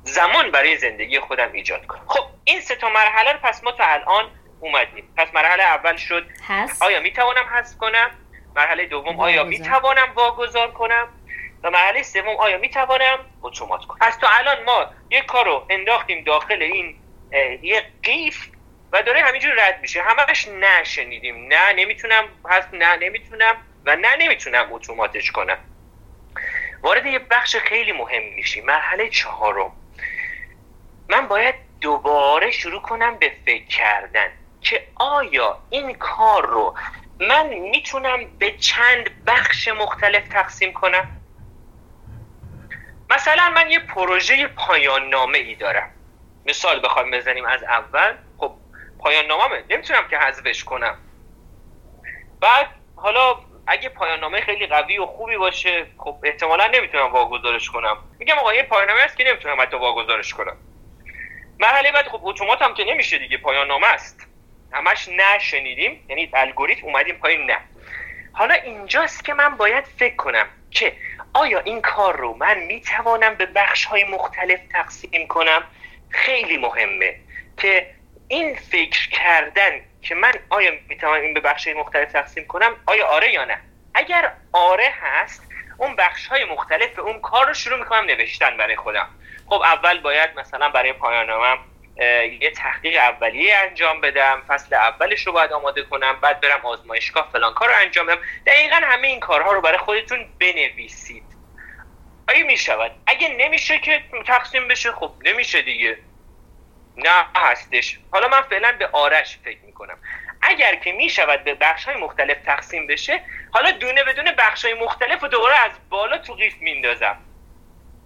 زمان برای زندگی خودم ایجاد کنم. خب این سه تا مرحله رو پس ما تا الان اومدیم. پس مرحله اول شد هست. آیا می‌توانم حذف کنم؟ مرحله دوم آیا می‌توانم واگذار کنم؟ و مرحله سوم آیا می‌توانم اتومات کنم؟ پس تا الان ما یک کار رو انداختیم داخل این یه قیف و داره همینجور رد میشه. همش نه شنیدیم نه نمی‌تونم هست نه نمی‌تونم و نه نمی‌تونم اتوماتش کنم. وارد یه بخش خیلی مهم میشی مرحله چهارم. من باید دوباره شروع کنم به فکر کردن که آیا این کار رو من می‌تونم به چند بخش مختلف تقسیم کنم؟ مثلا من یه پروژه پایان نامه ای دارم. مثال بخوایم بزنیم از اول. خب پایان نامه. نمی‌تونم که حذفش کنم. بعد حالا اگه پایان نامه خیلی قوی و خوبی باشه خب احتمالا نمی‌تونم واگذارش کنم. میگم آقا یه پایان نامه است که نمی‌تونم حتی واگذارش کنم. مرحله بعد خب اتومات هم که نمیشه دیگه پایان نامه است. همش نه شنیدیم یعنی الگوریتم اومدیم پایین نه. حالا اینجاست که من باید فکر کنم که آیا این کار رو من می‌توانم به بخش های مختلف تقسیم کنم؟ خیلی مهمه که این فکر کردن که من آیا می‌توانم این به بخش مختلف تقسیم کنم آیا آره یا نه؟ اگر آره هست اون بخش های مختلف اون کار رو شروع می‌کنم نوشتن برای خودم. خب اول باید مثلا برای پایانامم یه تحقیق اولیه انجام بدم فصل اولش رو باید آماده کنم بعد برم آزمایشگاه فلان کار رو انجام بدم. دقیقا همه این کارها رو برای خودتون بنویسید. آیا می‌شود. اگه نمیشه که تقسیم بشه خب نمیشه دیگه. نه هستش. حالا من فعلا به آرش فکر می‌کنم. اگر که می‌شود به بخش های مختلف تقسیم بشه حالا دونه بدون بخش های مختلف رو دوباره از بالا تو قیف میندازم.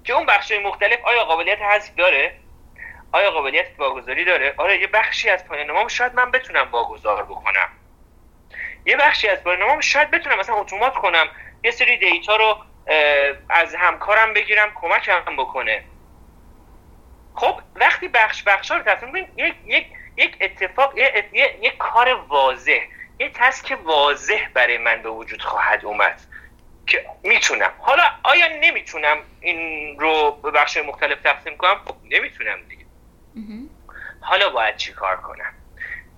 که اون بخش های مختلف آیا قابلیت حذف داره؟ آیا قابلیت واگذاری داره؟ آره یه بخشی از پایان شاید من بتونم واگذار بکنم. یه بخشی از پایان شاید بتونم مثلا اتومات کنم. یه سری دیتا رو از همکارم بگیرم کمکم بکنه. خب وقتی بخش بخش ها رو تصمیم یک یک یک اتفاق یک, یک کار واضح یه تسک واضح برای من به وجود خواهد اومد که می‌تونم. حالا آیا نمی‌تونم این رو به بخش مختلف تقسیم کنم؟ خب نمی‌تونم دیگه. حالا باید چی کار کنم؟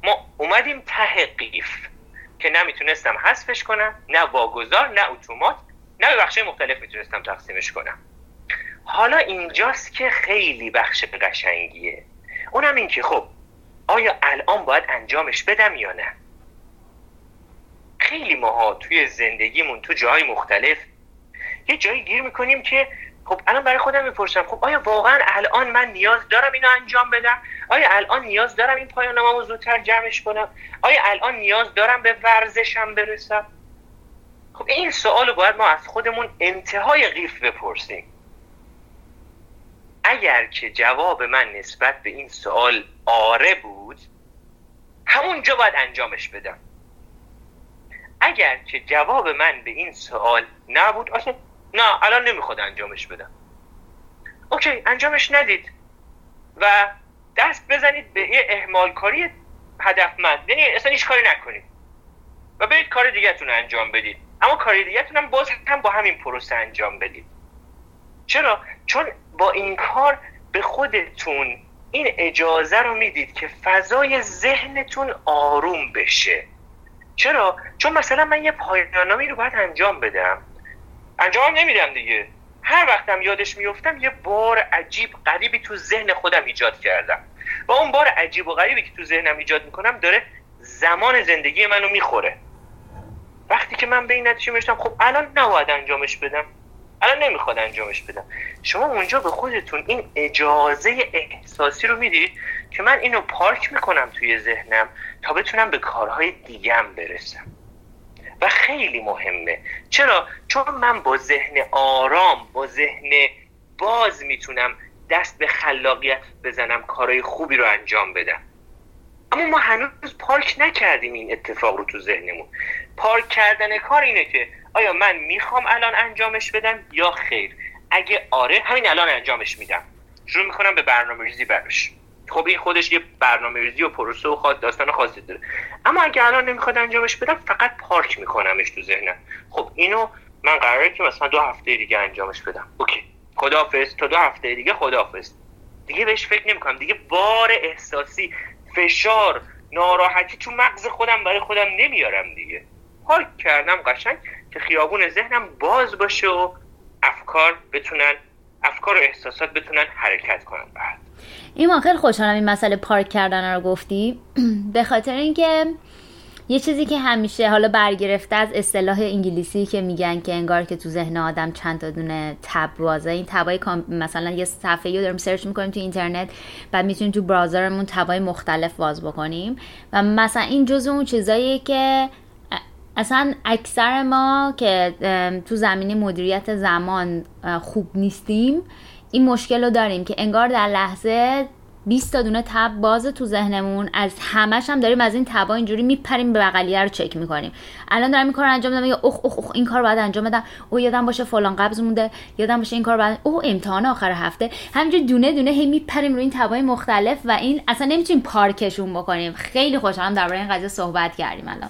ما اومدیم ته قیف که نمی‌تونستم حذفش کنم نه واگذار نه اتومات. نه به بخش مختلف می‌تونستم تقسیمش کنم. حالا اینجاست که خیلی بخش قشنگیه. اونم این که خب آیا الان باید انجامش بدم یا نه؟ خیلی ماها توی زندگیمون تو جای مختلف یه جایی گیر می‌کنیم که خب الان برای خودم می‌پرسم خب آیا واقعا الان من نیاز دارم اینو انجام بدم؟ آیا الان نیاز دارم این پایان زودتر جمعش کنم؟ آیا الان نیاز دارم به ورزشم برسم؟ خب این سوال باید ما از خودمون انتهای قیف بپرسیم. اگر که جواب من نسبت به این سوال آره بود همونجا باید انجامش بدم. اگر که جواب من به این سوال نبود اصلا نه الان نمی‌خواد انجامش بدم. اوکی انجامش ندید و دست بزنید به یه اهمال کاری هدفمند. یعنی اصلا هیچ کاری نکنید و برید کار دیگهتون انجام بدید. اما کار دیگهتون هم باز هم با همین پروسه انجام بدید. چرا؟ چون با این کار به خودتون این اجازه رو می‌دید که فضای ذهنتون آروم بشه. چرا؟ چون مثلا من یه پایانامی رو باید انجام بدم. انجام نمیدم دیگه. هر وقتم یادش میفتم یه بار عجیب غریبی تو ذهن خودم ایجاد کردم. و اون بار عجیب و غریبی که تو ذهنم ایجاد می‌کنم داره زمان زندگی منو می‌خوره. وقتی که من به این نتیجه می‌رسم خب الان نباید انجامش بدم. الان نمی‌خواد انجامش بدم. شما اونجا به خودتون این اجازه احساسی رو می‌دید که من اینو پارک می‌کنم توی ذهنم تا بتونم به کارهای دیگم برسم. و خیلی مهمه. چرا؟ چون من با ذهن آرام با ذهن باز می‌تونم دست به خلاقیت بزنم کارهای خوبی رو انجام بدم. اما ما هنوز پارک نکردیم این اتفاق رو تو ذهنمون. پارک کردن کار اینه که آیا من می‌خوام الان انجامش بدم یا خیر؟ اگه آره همین الان انجامش میدم. شروع می‌کنم به برنامه ریزی براش. خب این خودش یه برنامه ریزی و پروسه و خاص داستان خاصی داره. اما اگه الان نمی‌خواد انجامش بدم فقط پارک میکنمش تو ذهنم. خب اینو من قراره که مثلا دو هفته دیگه انجامش بدم. اوکی. خداحافظ. تا دو هفته دیگه خداحافظ. دیگه بهش فکر نمی‌کنم. دیگه بار احساسی فشار ناراحتی تو مغز خودم برای خودم نمیارم دیگه. پارک کردم قشنگ که خیابون ذهنم باز باشه و افکار بتونن افکار و احساسات بتونن حرکت کنن بعد. ایمان خیلی خوشحالم این مسئله پارک کردن رو گفتی. [clears throat] به خاطر اینکه یه چیزی که همیشه حالا برگرفته از اصطلاح انگلیسی که میگن که انگار که تو ذهن آدم چند تا دونه تب بازه این تبای مثلا یه صفحه رو داریم سرچ می‌کنیم تو اینترنت بعد می‌تونیم تو براوزرمون تبای مختلف باز بکنیم. و مثلا این جزء اون چیزاییه که اصلا اکثر ما که تو زمینه مدیریت زمان خوب نیستیم این مشکل رو داریم که انگار در لحظه 20 تا دونه تب باز تو ذهنمون از همش هم داریم از این تبا اینجوری میپریم به بغلیه رو چک می‌کنیم. الان دارم این کار انجام میدم یا اوخ اوخ اوخ این کار باید انجام بدم. او یادم باشه فلان قبض مونده یادم باشه این کار بعد او امتحان آخر هفته. همینجوری دونه دونه هی میپریم روی این تبای مختلف و این اصلا نمی‌تونیم پارکشون بکنیم. خیلی خوشحالم درباره این قضیه صحبت کردیم الان.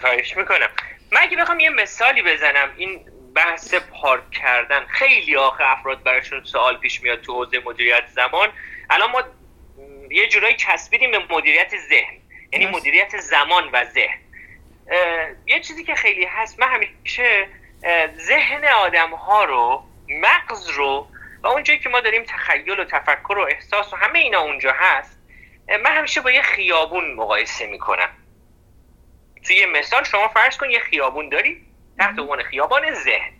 خواهش می‌کنم. من اگه بخوام یه مثالی بزنم این بحث پارک کردن. خیلی آخه افراد براشون سوال پیش میاد تو حوزه مدیریت زمان. الان ما یه جورایی چسبیدیم به مدیریت ذهن. یعنی مدیریت زمان و ذهن. یه چیزی که خیلی هست من همیشه ذهن آدم ها رو مغز رو و اونجایی که ما داریم تخیل و تفکر و احساس و همه اینا اونجا هست من همیشه با یه خیابون مقایسه می‌کنم. توی یه مثال شما فرض کن یه خیابون داری؟ تحت عنوان خیابان ذهن.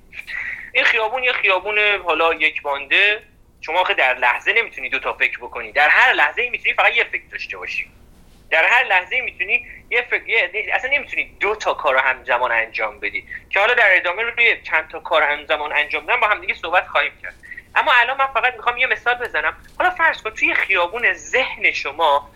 این خیابون یه خیابون حالا یک بانده. شما آخه در لحظه نمی‌تونی دو تا فکر بکنی. در هر لحظه می‌تونی فقط یه فکر داشته باشی. در هر لحظه می‌تونی یه فکر اصلا نمی‌تونی دو تا کار همزمان انجام بدی. که حالا در ادامه روی چند تا کار همزمان انجام بدن با هم دیگه صحبت خواهیم کرد. اما الان من فقط می‌خوام یه مثال بزنم. حالا فرض کن توی خیابون ذهن شما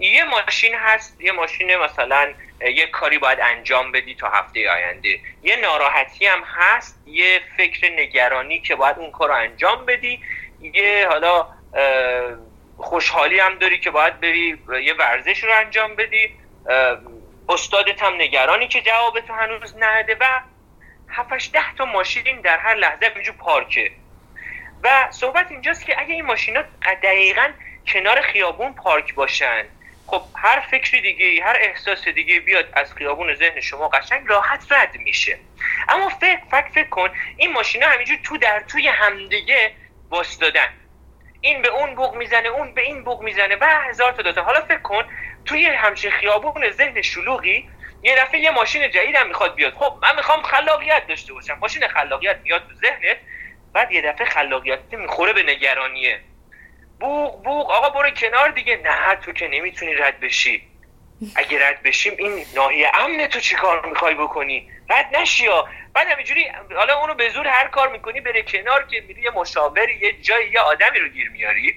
یه ماشین هست یه ماشین مثلا یه کاری باید انجام بدی تا هفته آینده. یه ناراحتی هم هست یه فکر نگرانی که باید اون کار رو انجام بدی. یه حالا خوشحالی هم داری که باید بری یه ورزش رو انجام بدی. استادت هم نگرانی که جواب تو هنوز نده و هفتش ده تا ماشین در هر لحظه اینجور پارکه. و صحبت اینجاست که اگه این ماشینا دقیقا کنار خیابون پارک باشن خب هر فکری دیگه هر احساس دیگه بیاد از خیابون ذهن شما قشنگ راحت رد میشه. اما فکر فکر فکر کن این ماشینا همینجور تو در توی همدیگه دادن. این به اون بوق می‌زنه اون به این بوق می‌زنه و هزار تا داتا. حالا فکر کن توی همچین خیابون ذهن شلوغی یه دفعه یه ماشین جدیدم می‌خواد بیاد. خب من می‌خوام خلاقیت داشته باشم. ماشین خلاقیت میاد تو ذهنت بعد یه دفعه خلاقیت می‌خوره به نگرانیه. بوغ بوغ. آقا برو کنار دیگه. نه تو که نمی‌تونی رد بشی. اگه رد بشیم این ناحیه امن تو چی کار می‌خوای بکنی؟ رد نشی یا بعد همینجوری حالا اونو به زور هر کار می‌کنی بره کنار که میری یه مشاوری یه جایی یه آدمی رو گیر میاری.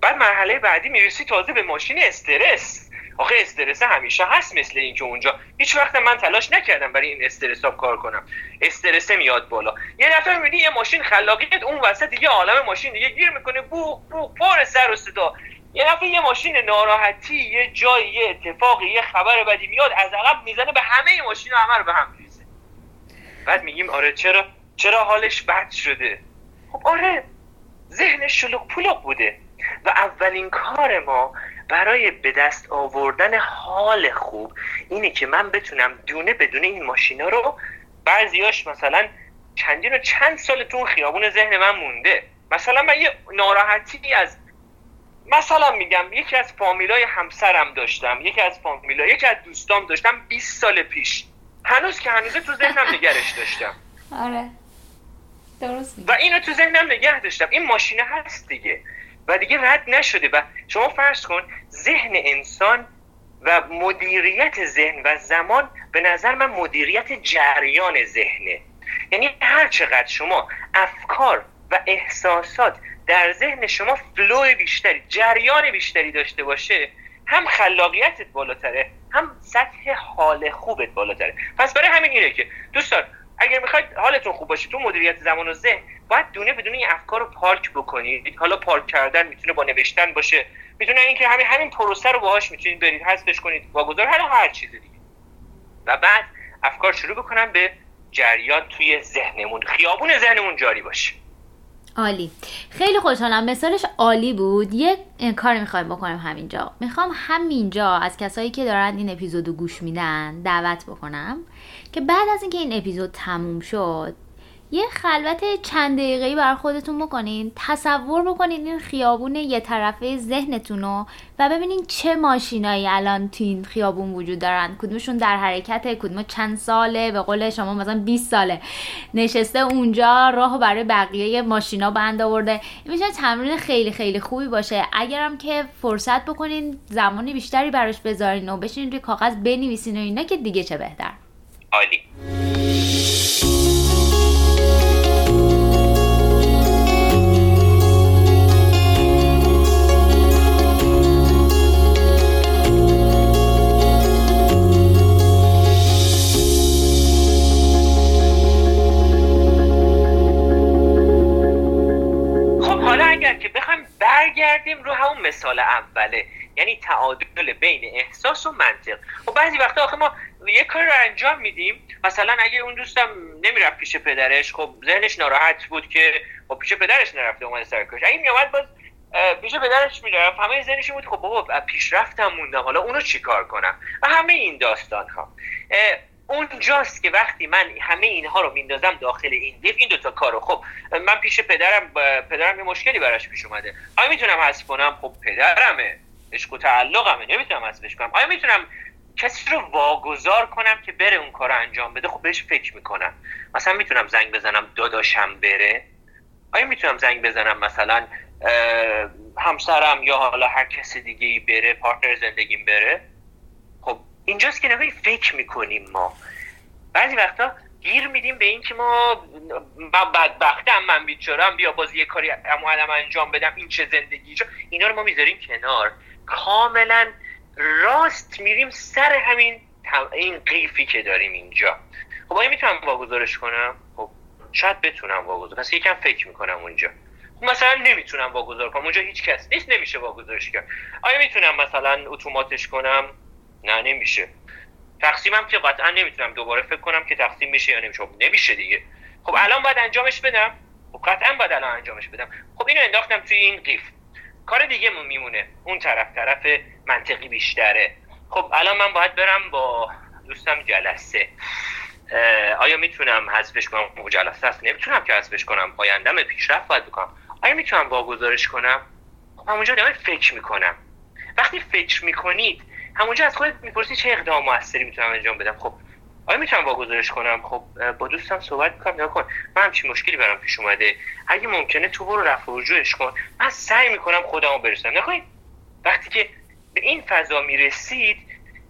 بعد مرحله بعدی می‌رسی تازه به ماشین استرس. آخه استرس همیشه هست مثل اینکه اونجا. هیچ وقت من تلاش نکردم برای این استرس ها کار کنم. استرس میاد بالا. یه نفر می‌بینی یه ماشین خلاقیت اون وسط یه عالم ماشین دیگه گیر می‌کنه. بو بو پر سر و صدا. یه نفر یه ماشین ناراحتی یه جایی یه اتفاقی یه خبر بدی میاد از عقب می‌زنه به همه ماشین همه رو به هم میریزه. بعد میگیم آره چرا؟ چرا حالش بد شده؟ خب آره ذهنش شلوغ پلوغ بوده. و اولین کار ما برای به دست آوردن حال خوب اینه که من بتونم دونه بدون این ماشینا رو بعضیاش مثلا چندین و چند سال تو خیابون ذهن من مونده. مثلا من یه ناراحتی از مثلا میگم یکی از فامیلای همسرم داشتم یکی از فامیلای یکی از دوستام داشتم 20 سال پیش. هنوز که هنوزه تو ذهنم نگرش داشتم. [laughs] آره. درست و اینو تو ذهنم نگه داشتم. این ماشینه هست دیگه. و دیگه رد نشده و شما فرض کن ذهن انسان و مدیریت ذهن و زمان به نظر من مدیریت جریان ذهنه. یعنی هر چقدر شما افکار و احساسات در ذهن شما فلو بیشتری جریان بیشتری داشته باشه هم خلاقیتت بالاتره هم سطح حال خوبت بالاتره. پس برای همین اینه که دوستان اگر می‌خواید حالتون خوب باشه تو مدیریت زمان و ذهن باید دونه بدون این افکار رو پارک بکنید. حالا پارک کردن می‌تونه با نوشتن باشه. می‌تونه اینکه همین همین پروسه رو باهاش می‌تونید برید حذفش کنید. واگذار هر هر چیز دیگه. و بعد افکار شروع بکنن به جریان توی ذهنمون. خیابون ذهنمون جاری باشه. عالی. خیلی خوشحالم. مثالش عالی بود. یه کار می‌خوایم بکنم همینجا. می‌خوام همینجا از کسایی که دارن این اپیزودو گوش میدن دعوت بکنم که بعد از اینکه این اپیزود تموم شد یه خلوت چند دقیقه‌ای بر خودتون بکنین تصور بکنین این خیابون یه طرفه ذهنتون رو و ببینین چه ماشینایی الان تو این خیابون وجود دارن. کدومشون در حرکت کدوم چند ساله؟ به قول شما مثلا 20 ساله. نشسته اونجا راه برای بقیه ماشینا بند آورده. میشه تمرین خیلی خیلی خوبی باشه. اگرم که فرصت بکنین زمانی بیشتری براش بذارین و بشین روی کاغذ بنویسین و اینا که دیگه چه بهتر. عالی. برگردیم رو همون مثال اوله. یعنی تعادل بین احساس و منطق. خب بعضی وقتا آخه ما یه کار رو انجام میدیم. مثلا اگه اون دوستم نمی‌رفت پیش پدرش خب ذهنش ناراحت بود که خب پیش پدرش نرفته اومد سرکش اگه میامد باز پیش پدرش می‌رفت همه ذهنش بود خب بابا پیشرفتم موندم. حالا اونو چیکار کنم؟ و همه این داستان ها اونجاست که وقتی من همه اینها رو میندازم داخل این دیف این دوتا کارو خب من پیش پدرم پدرم یه مشکلی براش پیش اومده. آیا می‌تونم حذف کنم؟ خب پدرمه. عشق و تعلقمه. نمی‌تونم حذفش کنم. آیا می‌تونم کسی رو واگذار کنم که بره اون کار انجام بده؟ خب بهش فکر می‌کنم. مثلا می‌تونم زنگ بزنم داداشم بره. آیا می‌تونم زنگ بزنم مثلا همسرم یا حالا هر کسی دیگه ای بره پارتنر زندگیم بره؟ اینجاست که نگاهی فکر می‌کنیم ما. بعضی وقتا گیر میدیم به این که ما بدبختم من بیچارم بیا باز یه کاری اموالم انجام بدم این چه زندگی؟ اینا رو ما می‌ذاریم کنار. کاملا راست میریم سر همین این قیفی که داریم اینجا. خب آیا می‌تونم واگذارش کنم؟ خب شاید بتونم واگذار. پس یکم فکر می‌کنم اونجا. خب مثلا نمی‌تونم واگذار کنم. اونجا هیچ کس نیست نمیشه واگذارش کرد. آیا می‌تونم مثلا اتوماتش کنم؟ نه نمیشه. تقسیمم که قطعا نمی‌تونم دوباره فکر کنم که تقسیم میشه یا نمیشه. خب نمیشه دیگه. خب الان باید انجامش بدم. خب قطعا باید الان انجامش بدم. خب اینو انداختم توی این قیف. کار دیگه میمونه. اون طرف طرف منطقی بیشتره. خب الان من باید برم با دوستم جلسه. آیا می‌تونم حذفش کنم؟ او جلسه هست نمی‌تونم که حذفش کنم. آیندم پیشرفت باید بکنم. آیا می‌تونم واگذارش کنم؟ خب همونجا دارم فکر می‌کنم. وقتی فکر می‌کنید همونجا از خودت می‌پرسی چه اقدام موثری می‌تونم انجام بدم. خب آیا می‌تونم واگذارش کنم؟ خب با دوستم صحبت می‌کنم نکن من همچین مشکلی برام پیش اومده. اگه ممکنه تو برو رفع رجوعش کن. من سعی می‌کنم خودمو برسونم. نکنید وقتی که به این فضا می‌رسید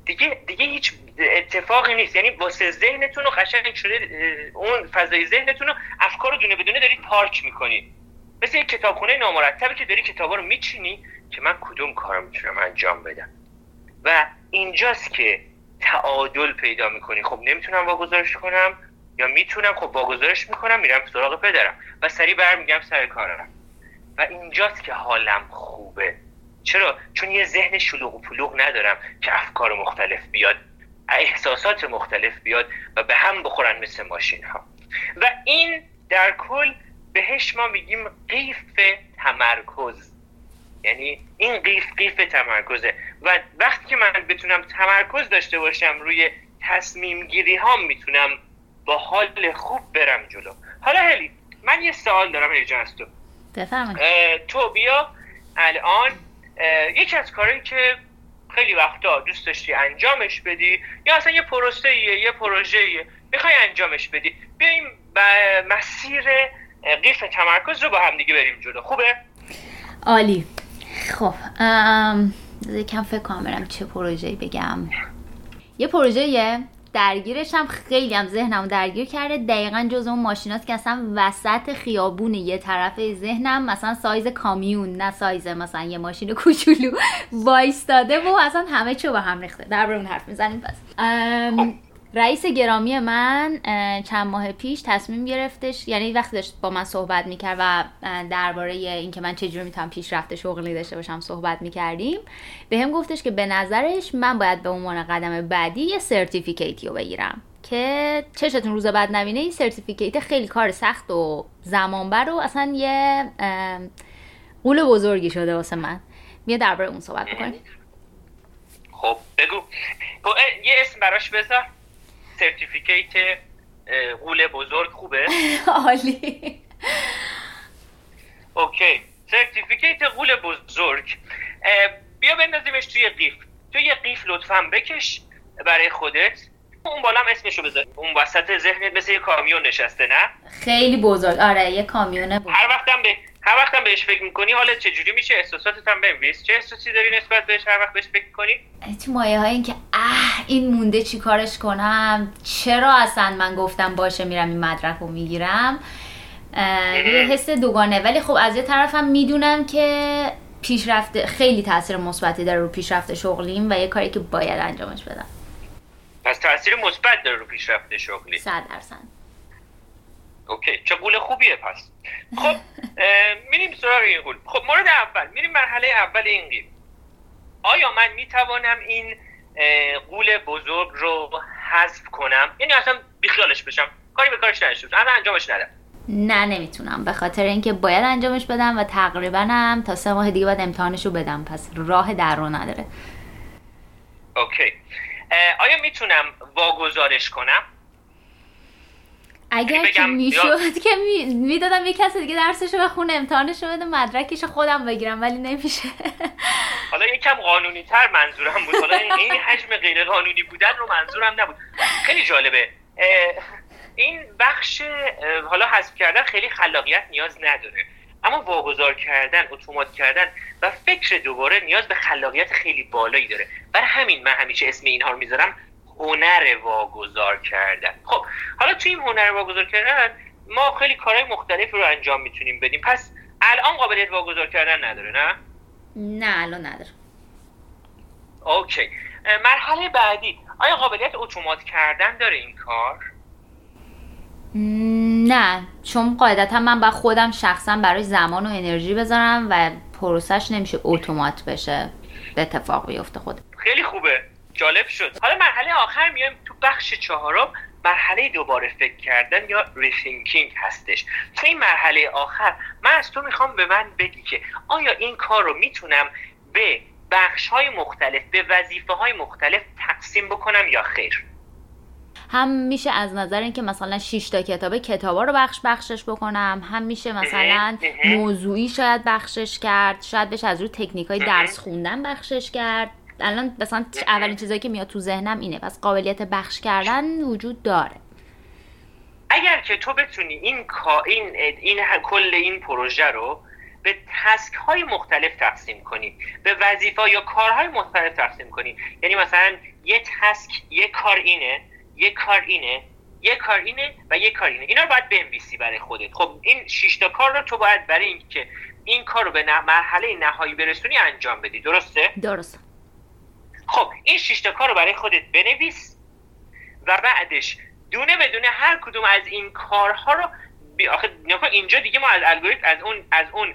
دیگه دیگه هیچ اتفاقی نیست. یعنی واسه ذهنتون رو قشنگ شده اون فضای ذهنتون رو افکار دونه بدونه دارید پارک می‌کنید. مثل یک کتابخونه نامرتبی که داری کتابا رو میچینی که من کدوم کارو می‌تونم انجام بدم. و اینجاست که تعادل پیدا می‌کنی. خب نمی‌تونم واگذارش کنم یا می‌تونم خب واگذارش می‌کنم میرم سراغ پدرم و سریع برمیگم سر کارم. و اینجاست که حالم خوبه. چرا؟ چون یه ذهن شلوغ و پلوغ ندارم که افکار مختلف بیاد احساسات مختلف بیاد و به هم بخورن مثل ماشین ها و این در کل بهش ما میگیم قیف تمرکز. یعنی این قیف قیف تمرکزه. و وقتی که من بتونم تمرکز داشته باشم روی تصمیم گیری ها می‌تونم با حال خوب برم جلو. حالا هلی من یه سوال دارم ایجا از تو. تو بیا الان یکی از کارهایی که خیلی وقتا دوست داشتی انجامش بدی یا اصلا یه پروسه یه پروژه می‌خوای انجامش بدی بیایم مسیر قیف تمرکز رو با هم دیگه بریم جلو. خوبه؟ عالی. خب یکم فکر کنم چه پروژه‌ای بگم. یه پروژه درگیرش هم خیلی هم ذهنم درگیر کرده. دقیقا جز اون ماشینات که اصلا وسط خیابون یه طرف ذهنم مثلا سایز کامیون نه سایز مثلا یه ماشین کوچولو [laughs] وایستاده و اصلا همه چو با هم ریخته. در اون حرف می‌زنیم پس. رئیس گرامی من چند ماه پیش تصمیم گرفتش یعنی وقتی داشت با من صحبت می‌کرد و درباره اینکه من چجوری می‌تونم پیشرفت شغلی داشته باشم صحبت می‌کردیم بهم گفتش که به نظرش من باید به عنوان قدم بعدی یه certificate ی رو بگیرم. که چشتون روز بد نبینه این certificate خیلی کار سخت و زمانبر و اصلا یه غول بزرگی شده واسه من. بیا درباره اون صحبت بکنیم. خب بگو. یه اسم براش بذار. certificate غول بزرگ خوبه. [laughs] عالی. okay certificate غول بزرگ بیا بندازیمش توی قیف. توی قیف لطفا بکش برای خودت. اون بالا هم اسمشو بذار. اون وسط ذهنت مثل یه کامیون نشسته نه؟ خیلی بزرگ. آره یه کامیونه بزرگ. هر وقتم به هر وقتم بهش فکر می‌کنی حالت چجوری میشه؟ احساساتت هم بنویس. چه احساسی داری نسبت بهش؟ هر وقت بهش فکر می‌کنی؟ تو مایه های این که اه این مونده چی کارش کنم؟ چرا اصلا من گفتم باشه میرم این مدرک رو می‌گیرم؟ یه حس دوگانه. ولی خب از یه طرفم می‌دونم که پیشرفت خیلی تاثیر مثبتی داره رو پیشرفت شغلیم و یه کاری که باید انجامش بدم. پس تاثیر مثبت داره رو پیشرفت شغلی. 100 درصد. اوکی چه قول خوبیه پس. خب میریم سراغ این قول. خب مورد اول میریم مرحله اول این قول آیا من می‌توانم این قول بزرگ رو حذف کنم؟ یعنی اصلا بیخیالش بشم. کاری به کارش نشد اصلا انجامش ندم. نه نمی‌تونم. به خاطر اینکه باید انجامش بدم و تقریبا هم تا سه ماه دیگه باید امتحانش رو بدم. پس راه در رو نداره. اوکی. آیا می‌تونم واگذارش کنم؟ اگر که می‌شد که می‌دادم یه کسی دیگه درسش رو بخونه امتحانش رو بده مدرکش خودم بگیرم ولی نمیشه. حالا یکم قانونی تر منظورم بود. حالا این حجم غیر قانونی بودن رو منظورم نبود. خیلی جالبه. این بخش حالا حذف کردن خیلی خلاقیت نیاز نداره. اما واگذار کردن اتومات کردن و فکر دوباره نیاز به خلاقیت خیلی بالایی داره. برای همین من همیشه اسم اینها رو می‌ذارم هنر واگذار کردن. خب حالا توی این هنر واگذار کردن ما خیلی کارهای مختلفی رو انجام می‌تونیم بدیم. پس الان قابلیت واگذار کردن نداره نه؟ نه الان نداره. okay. مرحله بعدی. آیا قابلیت اتومات کردن داره این کار؟ نه چون قاعدتا من باید خودم شخصا برای زمان و انرژی بذارم و پروسش نمیشه اتومات بشه به اتفاق بیفته خود خیلی خوبه. جالب شد. حالا مرحله آخر میایم تو بخش چهارم. مرحله دوباره فکر کردن یا rethinking هستش. تو این مرحله آخر من از تو می‌خوام به من بگی که آیا این کار رو می‌تونم به بخش های مختلف به وظیفه های مختلف تقسیم بکنم یا خیر؟ هم میشه از نظر اینکه مثلا 6 تا کتاب کتابا رو بخش بخشش بکنم هم میشه مثلا موضوعی شاید بخشش کرد شاید بشه از روی تکنیک های درس خوندن بخشش کرد. الان مثلا اولین چیزایی که میاد تو ذهنم اینه پس قابلیت بخش کردن وجود داره. اگر که تو بتونی این این این کل این پروژه رو به تسک های مختلف تقسیم کنی به وظیفه یا کارهای مختلف تقسیم کنی. یعنی مثلا یه تسک یه کار اینه یه کار اینه یه کار اینه و یه کار اینه. اینا رو باید بنویسی برای خودت. خب این شش تا کار رو تو باید برای اینکه این کار رو به مرحله نهایی برسونی انجام بدی. درسته؟ درسته خب این شش تا کار رو برای خودت بنویس و بعدش دونه بدونه هر کدوم از این کارها رو بی آخه اینجا دیگه ما از الگوریتم از اون از اون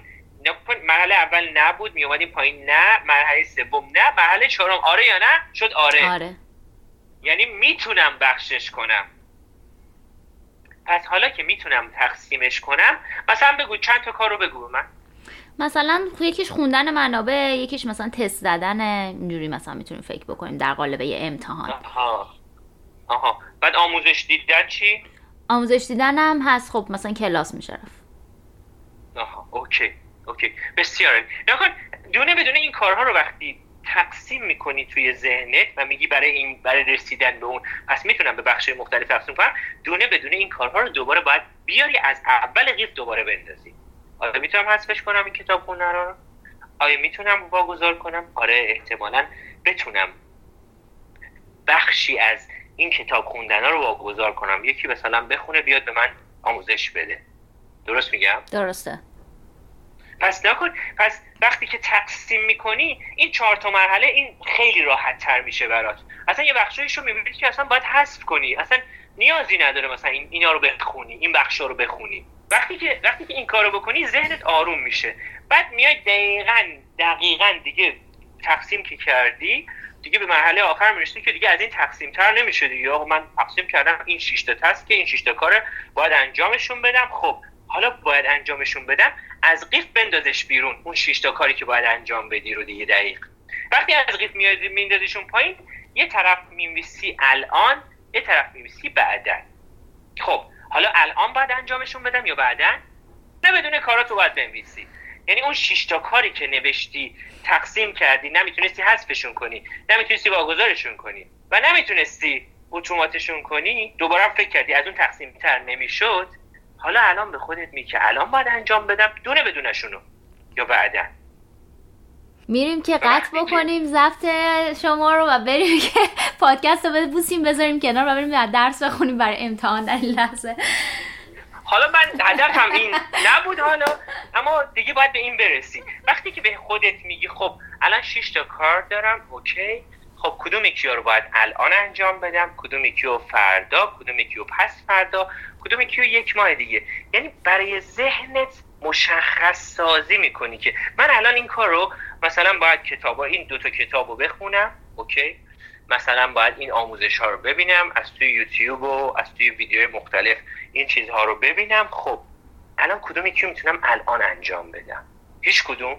مرحله اول نبود می اومدیم پایین نه. مرحله سوم نه. مرحله چهارم آره یا نه؟ شد آره. آره. یعنی می‌تونم بخشش کنم. پس حالا که می‌تونم تقسیمش کنم مثلا بگو چند تا کار رو بگو من. مثلا یکیش خوندن منابع یکیش مثلا تست زدن اینجوری مثلا می‌تونیم فکر بکنیم در قالب امتحان. آها. آها. بعد آموزش دیدن چی؟ آموزش دیدن هم هست خب مثلا کلاس میشه رفت. آها. okay. okay. بسیار. نکن دونه بدونه این کارها رو وقتی تقسیم می‌کنی توی ذهنت و میگی برای این برای رسیدن به اون. پس می‌تونم به بخش مختلف تقسیم کنم. دونه بدونه این کارها رو دوباره باید بیاری از اول قیف دوباره بندازی. آیا می‌تونم حذفش کنم این کتاب خونه رو؟ آیا می‌تونم واگذار کنم؟ آره احتمالا بتونم. بخشی از این کتاب خوندن رو واگذار کنم. یکی مثلا بخونه بیاد به من آموزش بده. درست میگم؟ درسته. پس نکن. پس وقتی که تقسیم می‌کنی این چهار تا مرحله این خیلی راحت تر میشه برات. اصلا یه بخشایش رو می‌بینی که اصلا باید حذف کنی. اصلا نیازی نداره مثلا این اینا رو بخونی این بخشا رو بخونی. وقتی که وقتی که این کارو بکنی ذهنت آروم میشه. بعد میای دقیقا دقیقا دیگه تقسیم که کردی دیگه به مرحله آخر می‌رسی که دیگه از این تقسیم تر نمیشه دیگه. آقا من تقسیم کردم این شش تا تسک این شش تا باید انجامشون بدم. خب حالا باید انجامشون بدم. از قیف بندازش بیرون. اون شش تا کاری که باید انجام بدی رو دیگه دقیق. وقتی از قیف میندازیشون پایین یه طرف میمیسی الان یه طرف میمیسی بعدا. خب حالا الان باید انجامشون بدم یا بعدا؟ نه بدون کاراتو باید بنویسی. یعنی اون شش تا کاری که نوشتی تقسیم کردی نمی‌تونستی حذفشون کنی نمی‌تونستی واگذارشون کنی و نمی‌تونستی اتوماتشون کنی دوباره فکر کردی از اون تقسیم تر نمی‌شد. حالا الان به خودت می که الان باید انجام بدم دونه بدونشونو یا بعدا. میریم که قطع بکنیم ضبط شما رو و بریم که [laughs] پادکست رو ببوسیم بذاریم کنار و بریم درس بخونیم برای امتحان در این لحظه. حالا من هدفم این نبود حالا اما دیگه باید به این برسی. وقتی که به خودت میگی خب الان 6 تا کار دارم okay. خب کدوم یکی رو باید الان انجام بدم؟ کدوم یکی رو فردا؟ کدوم یکی رو پس فردا؟ کدوم یکی یک ماه دیگه. یعنی برای ذهنت مشخص سازی می‌کنی که من الان این کار رو مثلا باید کتاب این دوتا کتاب رو بخونم okay؟ مثلا باید این آموزش ها رو ببینم از توی یوتیوب و از توی ویدیو مختلف این چیزها رو ببینم. خب الان کدومی که می‌تونم الان انجام بدم؟ هیچ کدوم؟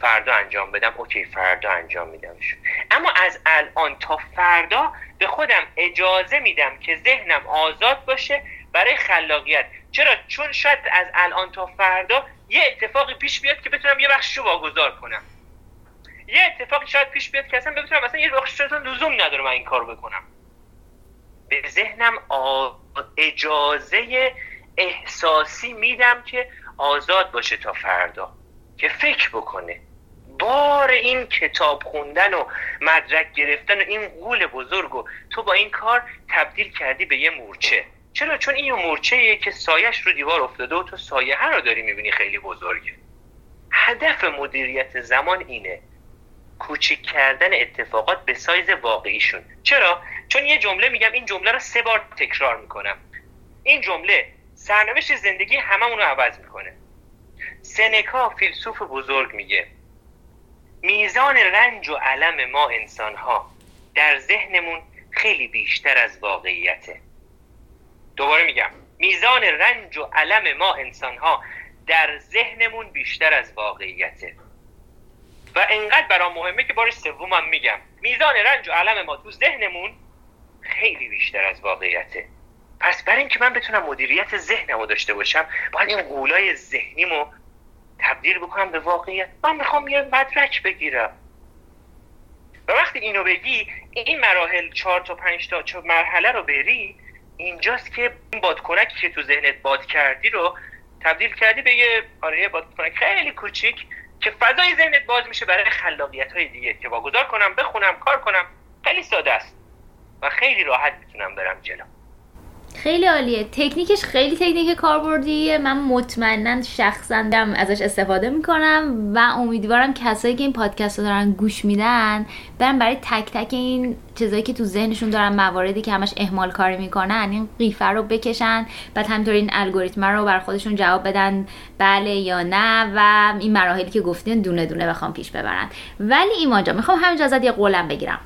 فردا انجام بدم. اوکی فردا انجام میدمش اما از الان تا فردا به خودم اجازه میدم که ذهنم آزاد باشه برای خلاقیت. چرا؟ چون شاید از الان تا فردا یه اتفاقی پیش بیاد که بتونم یه بخشش رو واگذار کنم. یه اتفاقی شاید پیش بیاد که اصلا بتونم اصلا یه بخشش لزوم نداره من این کار بکنم. به ذهنم اجازه احساسی میدم که آزاد باشه تا فردا. که فکر بکنه. بار این کتاب خوندن و مدرک گرفتن و این قول بزرگ و تو با این کار تبدیل کردی به یه مورچه. چرا؟ چون این مورچه که سایش رو دیوار افتاده و تو سایه رو داری می‌بینی خیلی بزرگه. هدف مدیریت زمان اینه کوچیک کردن اتفاقات به سایز واقعیشون. چرا؟ چون یه جمله میگم این جمله رو سه بار تکرار می‌کنم. این جمله سرنوشت زندگی هممون رو عوض می‌کنه. سنکا فیلسوف بزرگ میگه میزان رنج و علم ما انسان ها در ذهنمون خیلی بیشتر از واقعیته. دوباره میگم. میزان رنج و علم ما انسان ها در ذهنمون بیشتر از واقعیته. و انقدر برام مهمه که بار سومم میگم. میزان رنج و علم ما تو ذهنمون خیلی بیشتر از واقعیته. پس برای اینکه من بتونم مدیریت ذهنمو داشته باشم باید این قولای ذهنیمو تبدیل بکنم به واقعیت. من می‌خوام یه مدرک بگیرم. و وقتی اینو بگی این مراحل چهار تا پنج تا مرحله رو بری اینجاست که این بادکنکی که تو ذهنت باد کردی رو تبدیل کردی به یه آره بادکنک خیلی کوچیک که فضای ذهنت باز میشه برای خلاقیت های دیگه که واگذار کنم بخونم کار کنم خیلی ساده است و خیلی راحت می‌تونم برم جلو. خیلی عالیه. تکنیکش خیلی تکنیک کاربردیه. من مطمئنا شخصا دارم ازش استفاده می‌کنم و امیدوارم کسایی که این پادکست رو دارن گوش میدن برن برای تک تک این چیزایی که تو ذهنشون دارن مواردی که همش اهمال کاری می‌کنن این قیفه رو بکشن. بعد همینطور این الگوریتم رو بر خودشون جواب بدن بله یا نه و این مراحلی که گفتین دونه دونه بخوام پیش ببرن. ولی ایمان جا می‌خوام همینجا ازت یه قولم بگیرم.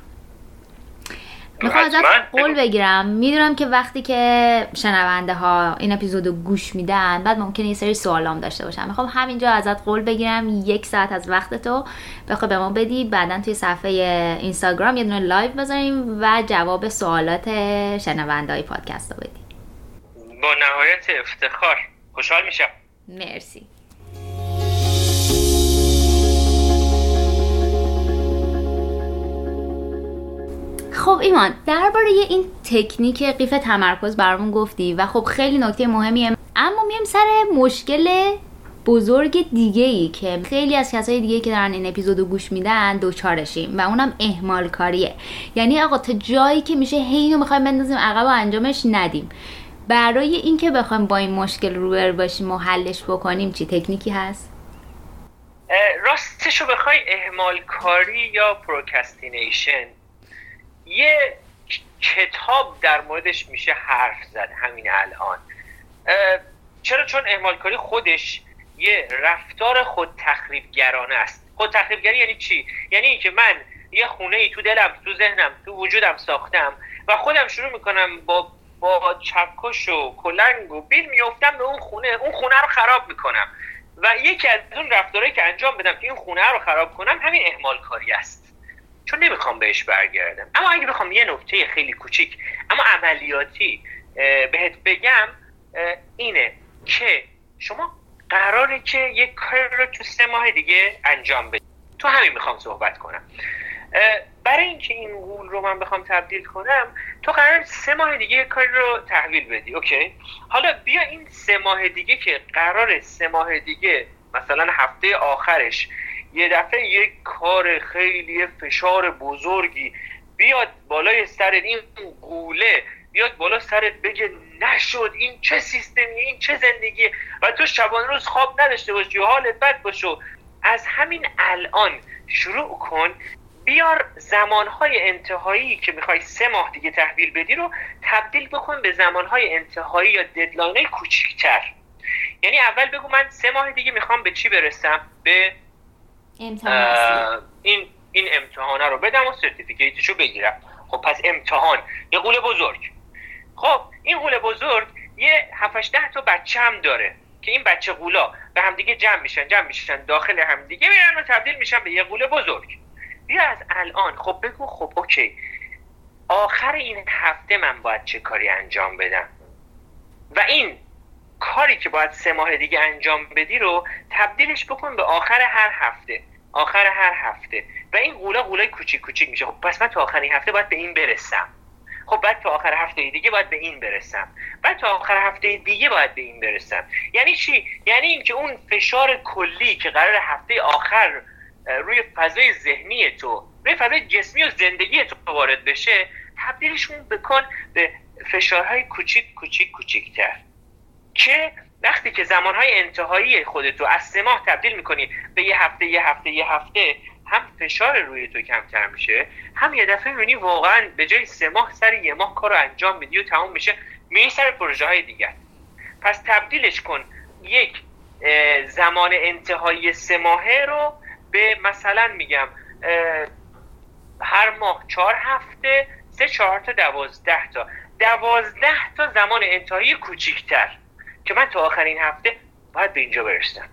می‌خوام ازت قول بگیرم. می‌دونم که وقتی که شنونده ها این اپیزودو گوش میدن بعد ممکنه یه سری سوالام داشته باشم می‌خوام همینجا ازت قول بگیرم. یک ساعت از وقت تو بخوای به ما بدی. بعدا توی صفحه اینستاگرام یه دونه live بذاریم و جواب سوالات شنونده های پادکست رو بدی. با نهایت افتخار. خوشحال میشم. مرسی. خب ایمان درباره این تکنیک قیف تمرکز برامون گفتی و خب خیلی نکته مهمیه. اما میایم سر مشکل بزرگ دیگه ای که خیلی از کسای دیگه که دارن این اپیزودو گوش میدن دچارشیم و اونم اهمال کاریه یعنی آقا تا جایی که میشه هی اینو می‌خوایم بندازیم عقب و انجامش ندیم. برای اینکه بخوایم با این مشکل روبرو باشیم و حلش بکنیم چی تکنیکی هست؟ راستشو بخوای اهمال کاری یا procrastination یه کتاب در موردش میشه حرف زد همین الان. چرا؟ چون اهمالکاری خودش یه رفتار خود تخریبگرانه است. خود تخریبگری یعنی چی؟ یعنی اینکه من یه خونه ای تو دلم تو ذهنم تو وجودم ساختم و خودم شروع می‌کنم با با چکش و کلنگ و بیل میفتم به اون خونه. اون خونه رو خراب می‌کنم. و یکی از اون رفتارهایی که انجام بدم که این خونه رو خراب کنم همین اهمال کاری است. چون نمی‌خوام بهش برگردم. اما اگه بخوام یه نکته خیلی کوچیک اما عملیاتی بهت بگم اینه که شما قراره که یک کار رو تو سه ماه دیگه انجام بدی. تو همین می‌خوام صحبت کنم. برای اینکه این قول رو من بخوام تبدیل کنم تو قرار سه ماه دیگه یک کاری رو تحویل بدی اوکی؟ حالا بیا این سه ماه دیگه که قرار سه ماه دیگه مثلا هفته آخرش یه دفعه یک کار خیلی فشار بزرگی بیاد بالای سر این قوله بیاد بالا سرت بگه نشد این چه سیستمی این چه زندگی و تو شبان روز خواب نداشته باشی حالت بد باشو از همین الان شروع کن بیار زمانهای انتهایی که می‌خوای سه ماه دیگه تحویل بدی رو تبدیل بکن به زمانهای انتهایی یا ددلاین های کوچیکتر. یعنی اول بگو من سه ماه دیگه می‌خوام به چی برسم؟ به این این امتحانه رو بدم و certificate شو بگیرم. خب پس امتحان یه غول بزرگ. خب این غول بزرگ یه 7 ده تا بچه هم داره که این بچه غولا به همدیگه جمع میشن جمع میشن داخل همدیگه میرن و تبدیل میشن به یه غول بزرگ. بیا از الان. خب بگو. خب okay. آخر این هفته من باید چه کاری انجام بدم؟ و این کاری که باید سه ماه دیگه انجام بدی رو تبدیلش بکن به آخر هر هفته. آخر هر هفته. و این قولا قولای کوچیک کوچیک میشه. خب پس من تا آخر هفته باید به این برسم. خب بعد تا آخر هفته دیگه باید به این برسم. بعد تا آخر هفته دیگه باید به این برسم. یعنی چی؟ یعنی اینکه اون فشار کلی که قرار هفته آخر روی فضای ذهنی تو روی فضای جسمی و زندگی تو وارد بشه تبدیلشون بکن به فشارهای کوچیک کوچیک کوچیکتر. که وقتی که زمانهای انتهایی خودتو از سه ماه تبدیل می‌کنی به یه هفته یه هفته یه هفته هم فشار روی تو کمتر میشه هم یه دفعه می‌بینی واقعا به جای سه ماه سر یه ماه کار رو انجام بدی و تمام میشه میری سر پروژه های دیگر. پس تبدیلش کن یک زمان انتهایی سه ماهه رو به مثلا میگم هر ماه چهار هفته سه چهار تا دوازده تا. دوازده تا زمان انتهایی کوچیکتر. که من تا آخرین هفته باید به اینجا برسم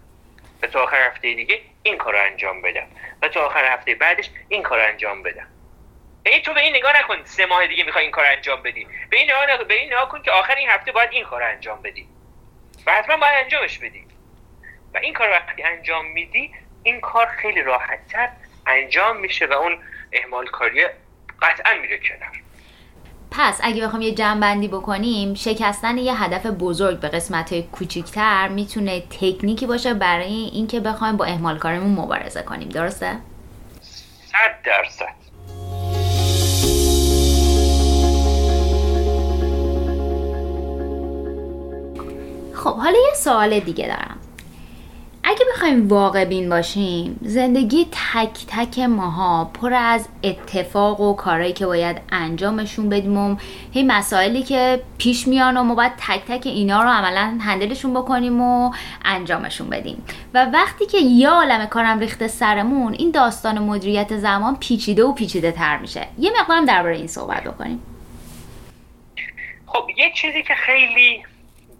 و تا آخر هفته دیگه این کار رو انجام بدم. و تا آخر هفته بعدش این کار رو انجام بدم. این تو به این نگاه نکن سه ماه دیگه می‌خوای این کار انجام بدی. به این نگاه, به این نگاه کن که آخر این هفته باید این کار رو انجام بدی. و حتما باید انجامش بدی. و این کار وقتی انجام میدی این کار خیلی راحتتر انجام میشه و اون اهمال کاری قطعا میره کنار. پس اگه بخوام یه بندی بکنیم شکستن یه هدف بزرگ به قسمت های کوچیکتر می‌تونه تکنیکی باشه برای اینکه بخوایم با اهمال کارمون مبارزه کنیم. درسته؟ صد درصد. خب حالا یه سوال دیگه دارم. اگه بخوایم واقع بین باشیم زندگی تک تک ماها پر از اتفاق و کارهایی که باید انجامشون بدیم و هی مسائلی که پیش میان و ما باید تک تک اینا رو عملا هندلشون بکنیم و انجامشون بدیم. و وقتی که یه عالم کارم ریخته سرمون این داستان مدیریت زمان پیچیده و پیچیده تر میشه. یه مقدارم درباره این صحبت بکنیم. خب یه چیزی که خیلی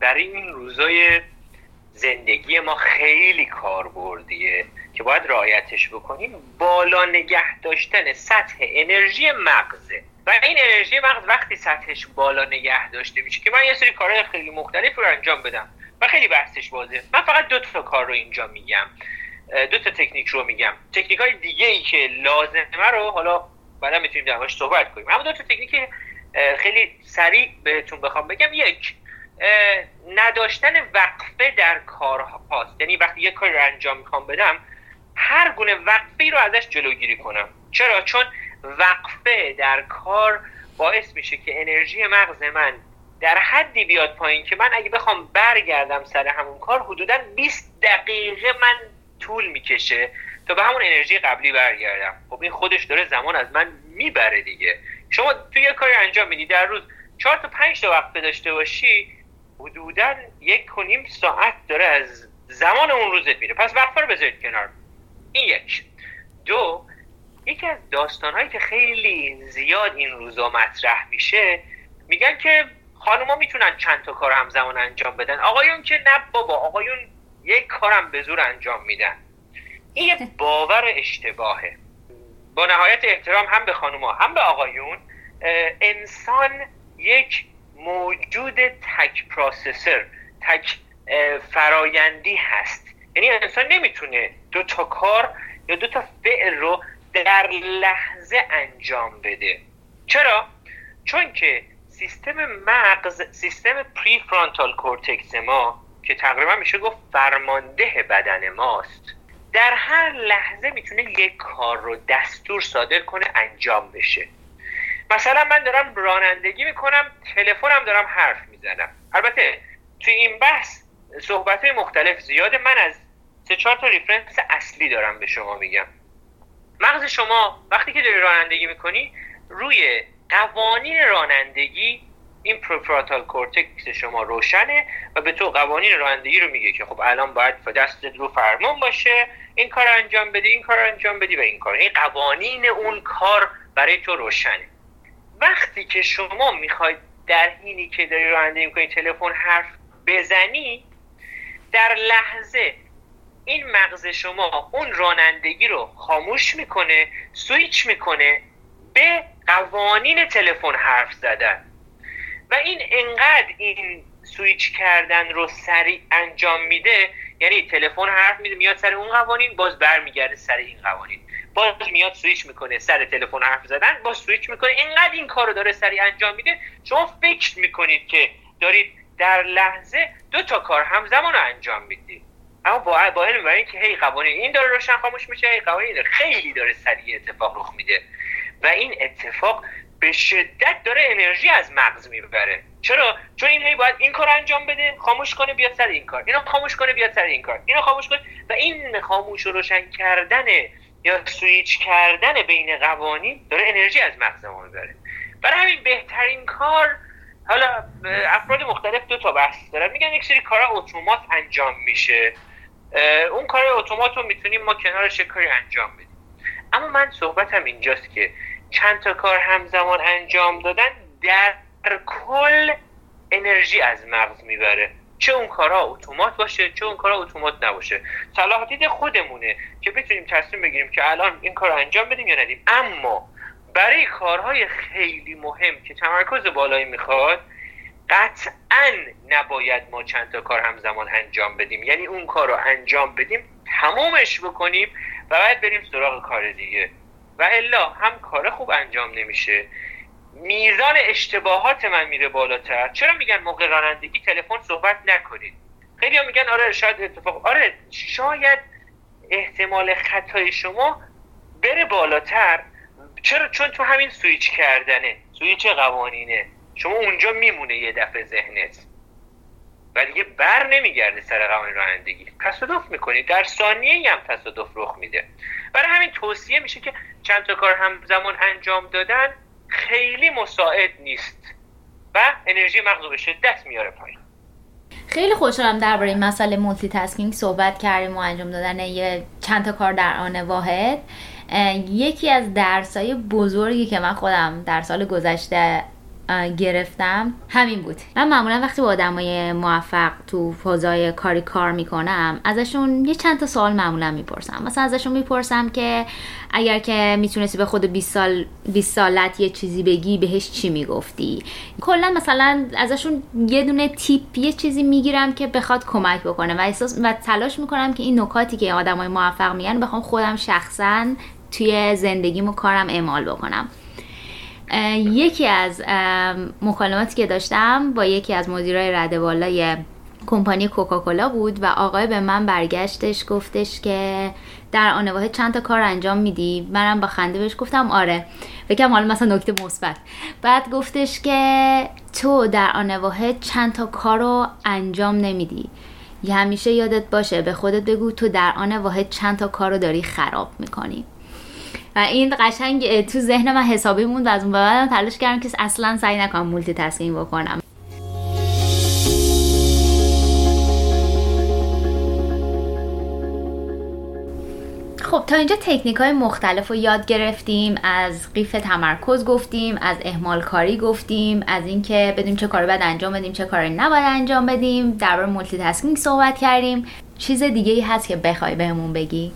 برای این روزای زندگی ما خیلی کاربردیه که باید رعایتش بکنیم. بالا نگه داشتن سطح انرژی مغزه. و این انرژی مغز وقتی سطحش بالا نگه داشته میشه که من یه سری کارهای خیلی مختلف رو انجام بدم و خیلی بحثش بازه. من فقط دو تا کار رو اینجا میگم. دو تا تکنیک رو میگم. تکنیک های دیگه ای که لازمه رو حالا بعدا می‌تونیم درماش صحبت کنیم. اما دو تا تکنیک خیلی سریع بهتون بخوام بگم. یک نداشتن وقفه در کارهاست. یعنی وقتی یه کاری رو انجام می‌خوام بدم هر گونه وقفه رو ازش جلوگیری کنم. چرا؟ چون وقفه در کار باعث میشه که انرژی مغز من در حدی بیاد پایین که من اگه بخوام برگردم سر همون کار حدودا 20 دقیقه من طول می‌کشه تا به همون انرژی قبلی برگردم. خب این خودش داره زمان از من می‌بره دیگه. شما تو یه کاری انجام میدی در روز 4 تا 5 تا وقفه داشته باشی حدودا یک و نیم ساعت داره از زمان اون روزت میره. پس وقفه رو بذارید کنار. این یک. دو یکی از داستانهایی که خیلی زیاد این روزا مطرح میشه میگن که خانوما می‌تونن چند تا کار همزمان انجام بدن. آقایون که نه بابا آقایون یک کارم به زور انجام میدن. این یه باور اشتباهه. با نهایت احترام هم به خانوما هم به آقایون. انسان یک موجود تک processor تک فرایندی هست. یعنی انسان نمی‌تونه دو تا کار یا دو تا فعل رو در لحظه انجام بده. چرا؟ چون که سیستم مغز سیستم prefrontal cortex ما که تقریبا میشه گفت فرمانده بدن ماست در هر لحظه می‌تونه یک کار رو دستور صادر کنه انجام بشه. مثلا من دارم رانندگی می‌کنم تلفنم دارم حرف می‌زنم. البته توی این بحث صحبت مختلف زیاده من از سه چهار تا reference اصلی دارم به شما میگم. مغز شما وقتی که داری رانندگی می‌کنی روی قوانین رانندگی این prefrontal cortex شما روشنه و به تو قوانین رانندگی رو میگه که خب الان باید دست رو فرمان باشه این کار انجام بدی این کار انجام بدی و این کار. این قوانین اون کار برای تو روشنه. وقتی که شما می‌خواید در حینی که داری رانندگی می‌کنی تلفن حرف بزنی در لحظه این مغز شما اون رانندگی رو خاموش می‌کنه سویچ می‌کنه به قوانین تلفن حرف زدن. و این انقدر این سویچ کردن رو سریع انجام میده یعنی تلفن حرف میده میاد سر اون قوانین باز برمیگرده سر این قوانین. باز میاد سویچ می‌کنه سر تلفن حرف زدن باز سویچ می‌کنه. اینقدر این کار رو داره سریع انجام میده شما فکر می‌کنید که دارید در لحظه دو تا کار همزمان رو انجام می‌دید. اما با با علم اینکه هی قوانین این داره روشن خاموش میشه هی قوانین داره. خیلی داره سریع اتفاق رخ میده. و این اتفاق به شدت داره انرژی از مغز می‌بره. چرا؟ چون این هی باید این کار انجام بده خاموش کنه بیاد سر این کار. اینو خاموش کنه بیاد سر این کار. اینو خاموش کنه. و این خاموش و روشن کردن یا سویچ کردن بین قوانین داره انرژی از مغز ما می‌بره. برای همین بهترین کار حالا افراد مختلف دو تا بحث دارن. میگن یک سری کارا اتومات انجام میشه. اون کار اتومات رو می‌تونیم ما کنارش کاری انجام بدیم. اما من صحبتم اینجاست که چند تا کار همزمان انجام دادن در کل انرژی از مغز می‌بره. چه اون کارها اتومات باشه چه اون کارها اتومات نباشه. صلاح خودمونه که بتونیم تصمیم بگیریم که الان این کار انجام بدیم یا ندیم. اما برای کارهای خیلی مهم که تمرکز بالایی می‌خواد قطعا نباید ما چند تا کار همزمان انجام بدیم. یعنی اون کار رو انجام بدیم تمامش بکنیم و بعد بریم سراغ کار دیگه. و الا هم کار خوب انجام نمیشه. میزان اشتباهات من میره بالاتر. چرا میگن موقع رانندگی تلفن صحبت نکنید؟ خیلی میگن آره شاید اتفاق آره شاید احتمال خطای شما بره بالاتر. چرا؟ چون تو همین سویچ کردنه. سویچ قوانینه. شما اونجا میمونه یه دفعه ذهنت. و دیگه بر نمیگرده سر قوانین رانندگی. تصادف می‌کنی. در ثانیه هم تصادف رخ میده. برای همین توصیه میشه که چند تا کار همزمان انجام دادن خیلی مساعد نیست و انرژی مغز به شدت میاره پایین. خیلی خوشحالم درباره این مسئله مولتی تاسکینگ صحبت کردیم و انجام دادن یه چند تا کار در آن واحد. یکی از درسای بزرگی که من خودم در سال گذشته گرفتم. همین بود. من معمولا وقتی با آدمای موفق تو فضای کاری کار می‌کنم ازشون یه چند تا سوال معمولا می‌پرسم. مثلا ازشون می‌پرسم که اگر که می‌تونستی به خود 20 سال 20 سالت یه چیزی بگی بهش چی می‌گفتی؟ کلا مثلا ازشون یه دونه تیپ یه چیزی می‌گیرم که بخواد کمک بکنه و احساس و تلاش می‌کنم که این نکاتی که آدمای موفق میگن بخوام خودم شخصا توی زندگیم و کارم اعمال بکنم. یکی از مکالماتی که داشتم با یکی از مدیرای رده بالای کمپانی کوکاکولا بود و آقای به من برگشتش گفتش که در آن واحد چند تا کار انجام میدی؟ منم با خنده بهش گفتم آره. بگم حالا مثلا نکته مثبت. بعد گفتش که تو در آن واحد چند تا کار انجام نمیدی. همیشه یادت باشه به خودت بگو تو در آن واحد چند تا کار داری خراب می‌کنی. و این قشنگ تو ذهن من حسابی موند و از اون بعدم تلاش کردم که اصلا سعی نکنم multitasking بکنم. خب تا اینجا تکنیک های مختلف رو یاد گرفتیم از قیف تمرکز گفتیم از اهمال کاری گفتیم از اینکه بدونیم چه کاری باید انجام بدیم چه کاری نباید انجام بدیم درباره multitasking صحبت کردیم. چیز دیگه ای هست که بخوای بهمون بگی؟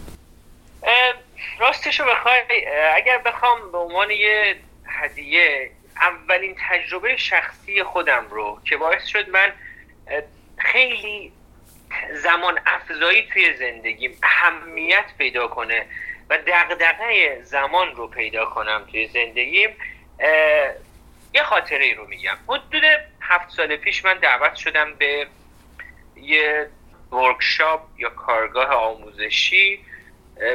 راستشو بخوای اگر بخوام به عنوان یه هدیه اولین تجربه شخصی خودم رو که باعث شد من خیلی زمان افزایی توی زندگیم اهمیت پیدا کنه و دقدقه زمان رو پیدا کنم توی زندگیم یه خاطره ای رو میگم. حدود هفت سال پیش من دعوت شدم به یه ورکشاپ یا کارگاه آموزشی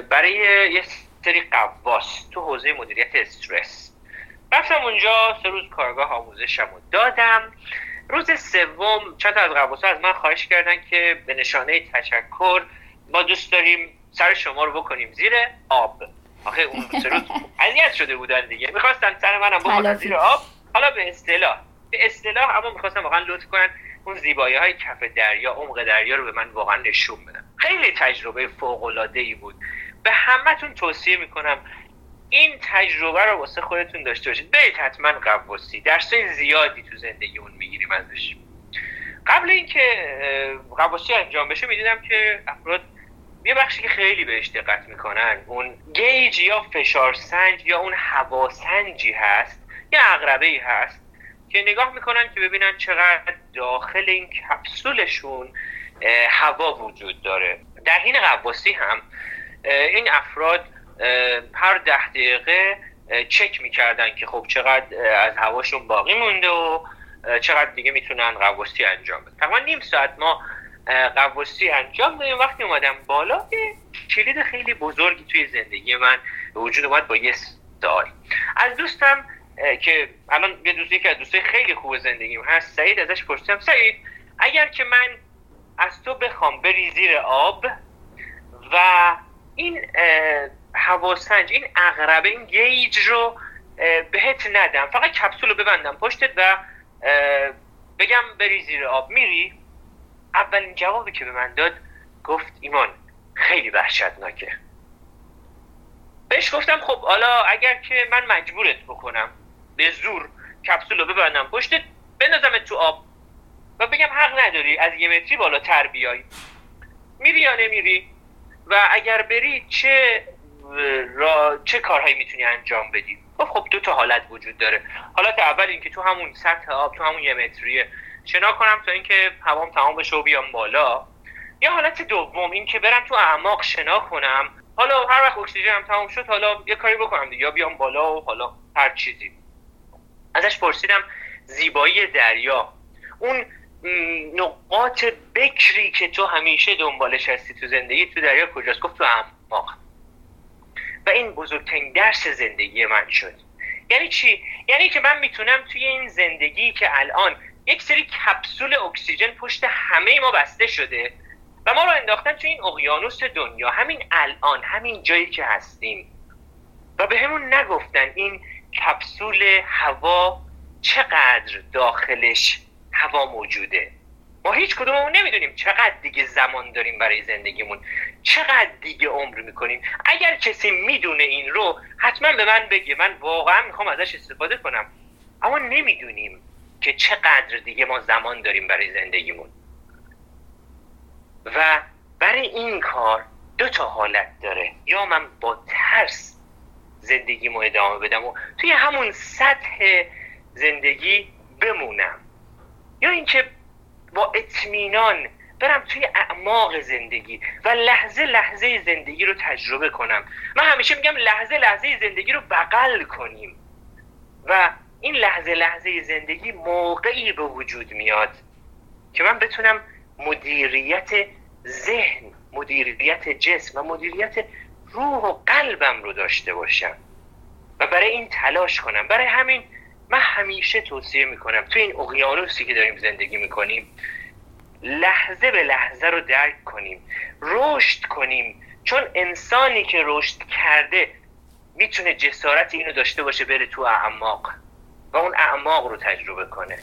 برای یه سری قواس تو حوزه مدیریت استرس. رفتم اونجا سه روز کارگاه آموزشم رو دادم. روز سوم چند از قواسا از من خواهش کردن که به نشانه تشکر ما دوست داریم سر شما رو بکنیم زیر آب. آخه اون سه روز اذیت شده بودن دیگه. می‌خواستن سر منم بکنن زیر آب. حالا به اصطلاح. به اصطلاح اما می‌خواستم واقعا لطف کنن اون زیبایی های کف دریا عمق دریا رو به من واقعا نشون بدن. خیلی تجربه فوق ای بود. به همتون توصیه می‌کنم این تجربه رو واسه خودتون داشته باشید. برید حتما قواسی درسای زیادی تو زندگی اون می‌گیریم ازش. قبل اینکه قواسی انجام بشه می‌دیدم که افراد یه بخشی که خیلی بهش دقت می‌کنن اون گیج یا فشار سنج یا اون هواسنجی هست یا اقربه ای هست که نگاه می‌کنن که ببینن چقدر داخل این کپسولشون هوا وجود داره. در حین قواسی هم این افراد هر ده دقیقه چک می‌کردن که خب چقدر از هواشون باقی مونده و چقدر دیگه می‌تونن قواسی انجام بدن. تقریبا نیم ساعت ما قواسی انجام دادیم. وقتی اومدم بالا یه کلید خیلی بزرگی توی زندگی من وجود اومد با یه سوال از دوستم که الان یه دوستی که از دوستای خیلی خوب زندگیم هست سعید ازش پرسیدم سعید اگر که من از تو بخوام بری زیر آب و این هواسنج این اغربه این گیج رو بهت ندم. فقط کپسول رو ببندم پشتت و بگم بری زیر آب. میری؟ اولین جوابی که به من داد گفت ایمان خیلی وحشتناکه. بهش گفتم خب حالا اگر که من مجبورت بکنم به زور کپسول رو ببندم پشتت بندازم تو آب. و بگم حق نداری از یه متری بالاتر بیای. میری یا نمیری؟ و اگر بری چه را چه کارهایی می‌تونی انجام بدی؟ خب خب دو تا حالت وجود داره. حالت اول اینکه تو همون سطح آب تو همون یه متریه. شنا کنم تا اینکه هوام تمام بشه و بیام بالا. یا حالت دوم اینکه برم تو اعماق شنا کنم. حالا هر وقت اکسیژنم تمام شد حالا یه کاری بکنم دیگه. یا بیام بالا و حالا هر چیزی. ازش پرسیدم زیبایی دریا. اون نقاط بکری که تو همیشه دنبالش هستی تو زندگی تو دریا کجاست؟ گفت تو و این بزرگترین درس زندگی من شد. یعنی چی؟ یعنی که من می‌تونم توی این زندگی که الان یک سری کپسول اکسیژن پشت همه ما بسته شده و ما رو انداختن تو این اقیانوس دنیا همین الان همین جایی که هستیم. و به همون نگفتن این کپسول هوا چقدر داخلش هوا موجوده. ما هیچ کدوممون نمی‌دونیم چقدر دیگه زمان داریم برای زندگیمون. چقدر دیگه عمر می‌کنیم. اگر کسی می‌دونه این رو حتما به من بگه. من واقعا می‌خوام ازش استفاده کنم. اما نمی‌دونیم که چقدر دیگه ما زمان داریم برای زندگیمون. و برای این کار دو تا حالت داره. یا من با ترس زندگیمو ادامه بدم و توی همون سطح زندگی بمونم. یا اینکه با اطمینان برم توی اعماق زندگی و لحظه لحظه زندگی رو تجربه کنم. من همیشه میگم لحظه لحظه زندگی رو بغل کنیم. و این لحظه لحظه زندگی موقعی به وجود میاد که من بتونم مدیریت ذهن مدیریت جسم و مدیریت روح و قلبم رو داشته باشم و برای این تلاش کنم. برای همین من همیشه توصیه می‌کنم تو این اقیانوسی که داریم زندگی می‌کنیم لحظه به لحظه رو درک کنیم رشد کنیم. چون انسانی که رشد کرده می‌تونه جسارت اینو داشته باشه بره تو اعماق و اون اعماق رو تجربه کنه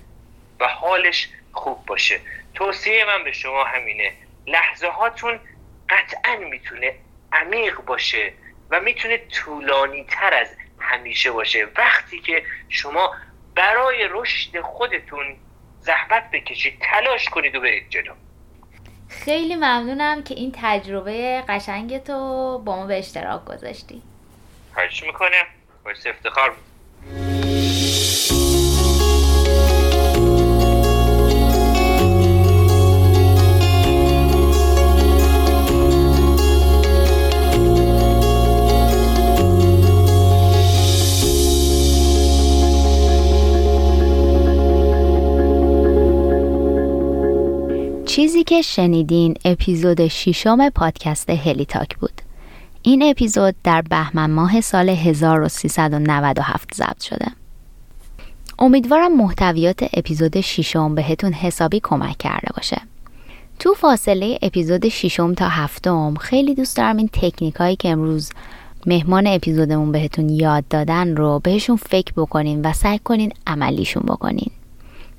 و حالش خوب باشه. توصیه من به شما همینه. لحظه هاتون قطعا می‌تونه عمیق باشه و می‌تونه طولانی تر از همیشه باشه. وقتی که شما برای رشد خودتون زحمت بکشید تلاش کنید و برید جلو. خیلی ممنونم که این تجربه قشنگ تو با ما به اشتراک گذاشتی. خواهش می‌کنم. باعث افتخار چیزی که شنیدین اپیزود ششم پادکست هلی تاک بود. این اپیزود در بهمن ماه سال 1397 ضبط شده. امیدوارم محتویات اپیزود ششم بهتون حسابی کمک کرده باشه. تو فاصله اپیزود ششم تا هفتم خیلی دوست دارم این تکنیک هایی که امروز مهمان اپیزودمون بهتون یاد دادن رو بهشون فکر بکنین و سعی کنین عملیشون بکنین.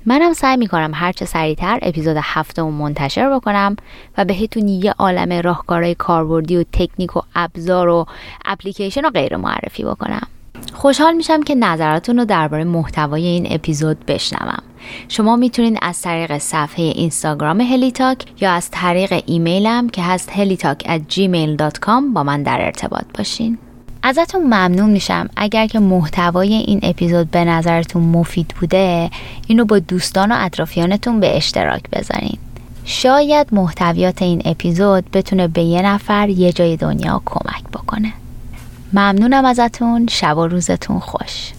منم سعی می‌کنم هرچه سریعتر اپیزود هفتم منتشر بکنم و بهتون یه عالم راهکارهای کاربردی و تکنیک و ابزار و اپلیکیشن و غیر معرفی بکنم. خوشحال میشم که نظراتون رو درباره محتوای این اپیزود بشنوم. شما می‌تونید از طریق صفحه اینستاگرام هلیتاک یا از طریق ایمیلم که هست هلیتاک at gmail.com با من در ارتباط باشین. ازتون ممنون میشم. اگر که محتوای این اپیزود به نظرتون مفید بوده اینو با دوستان و اطرافیانتون به اشتراک بذارین. شاید محتویات این اپیزود بتونه به یه نفر یه جای دنیا کمک بکنه. ممنونم ازتون. شب و روزتون خوش.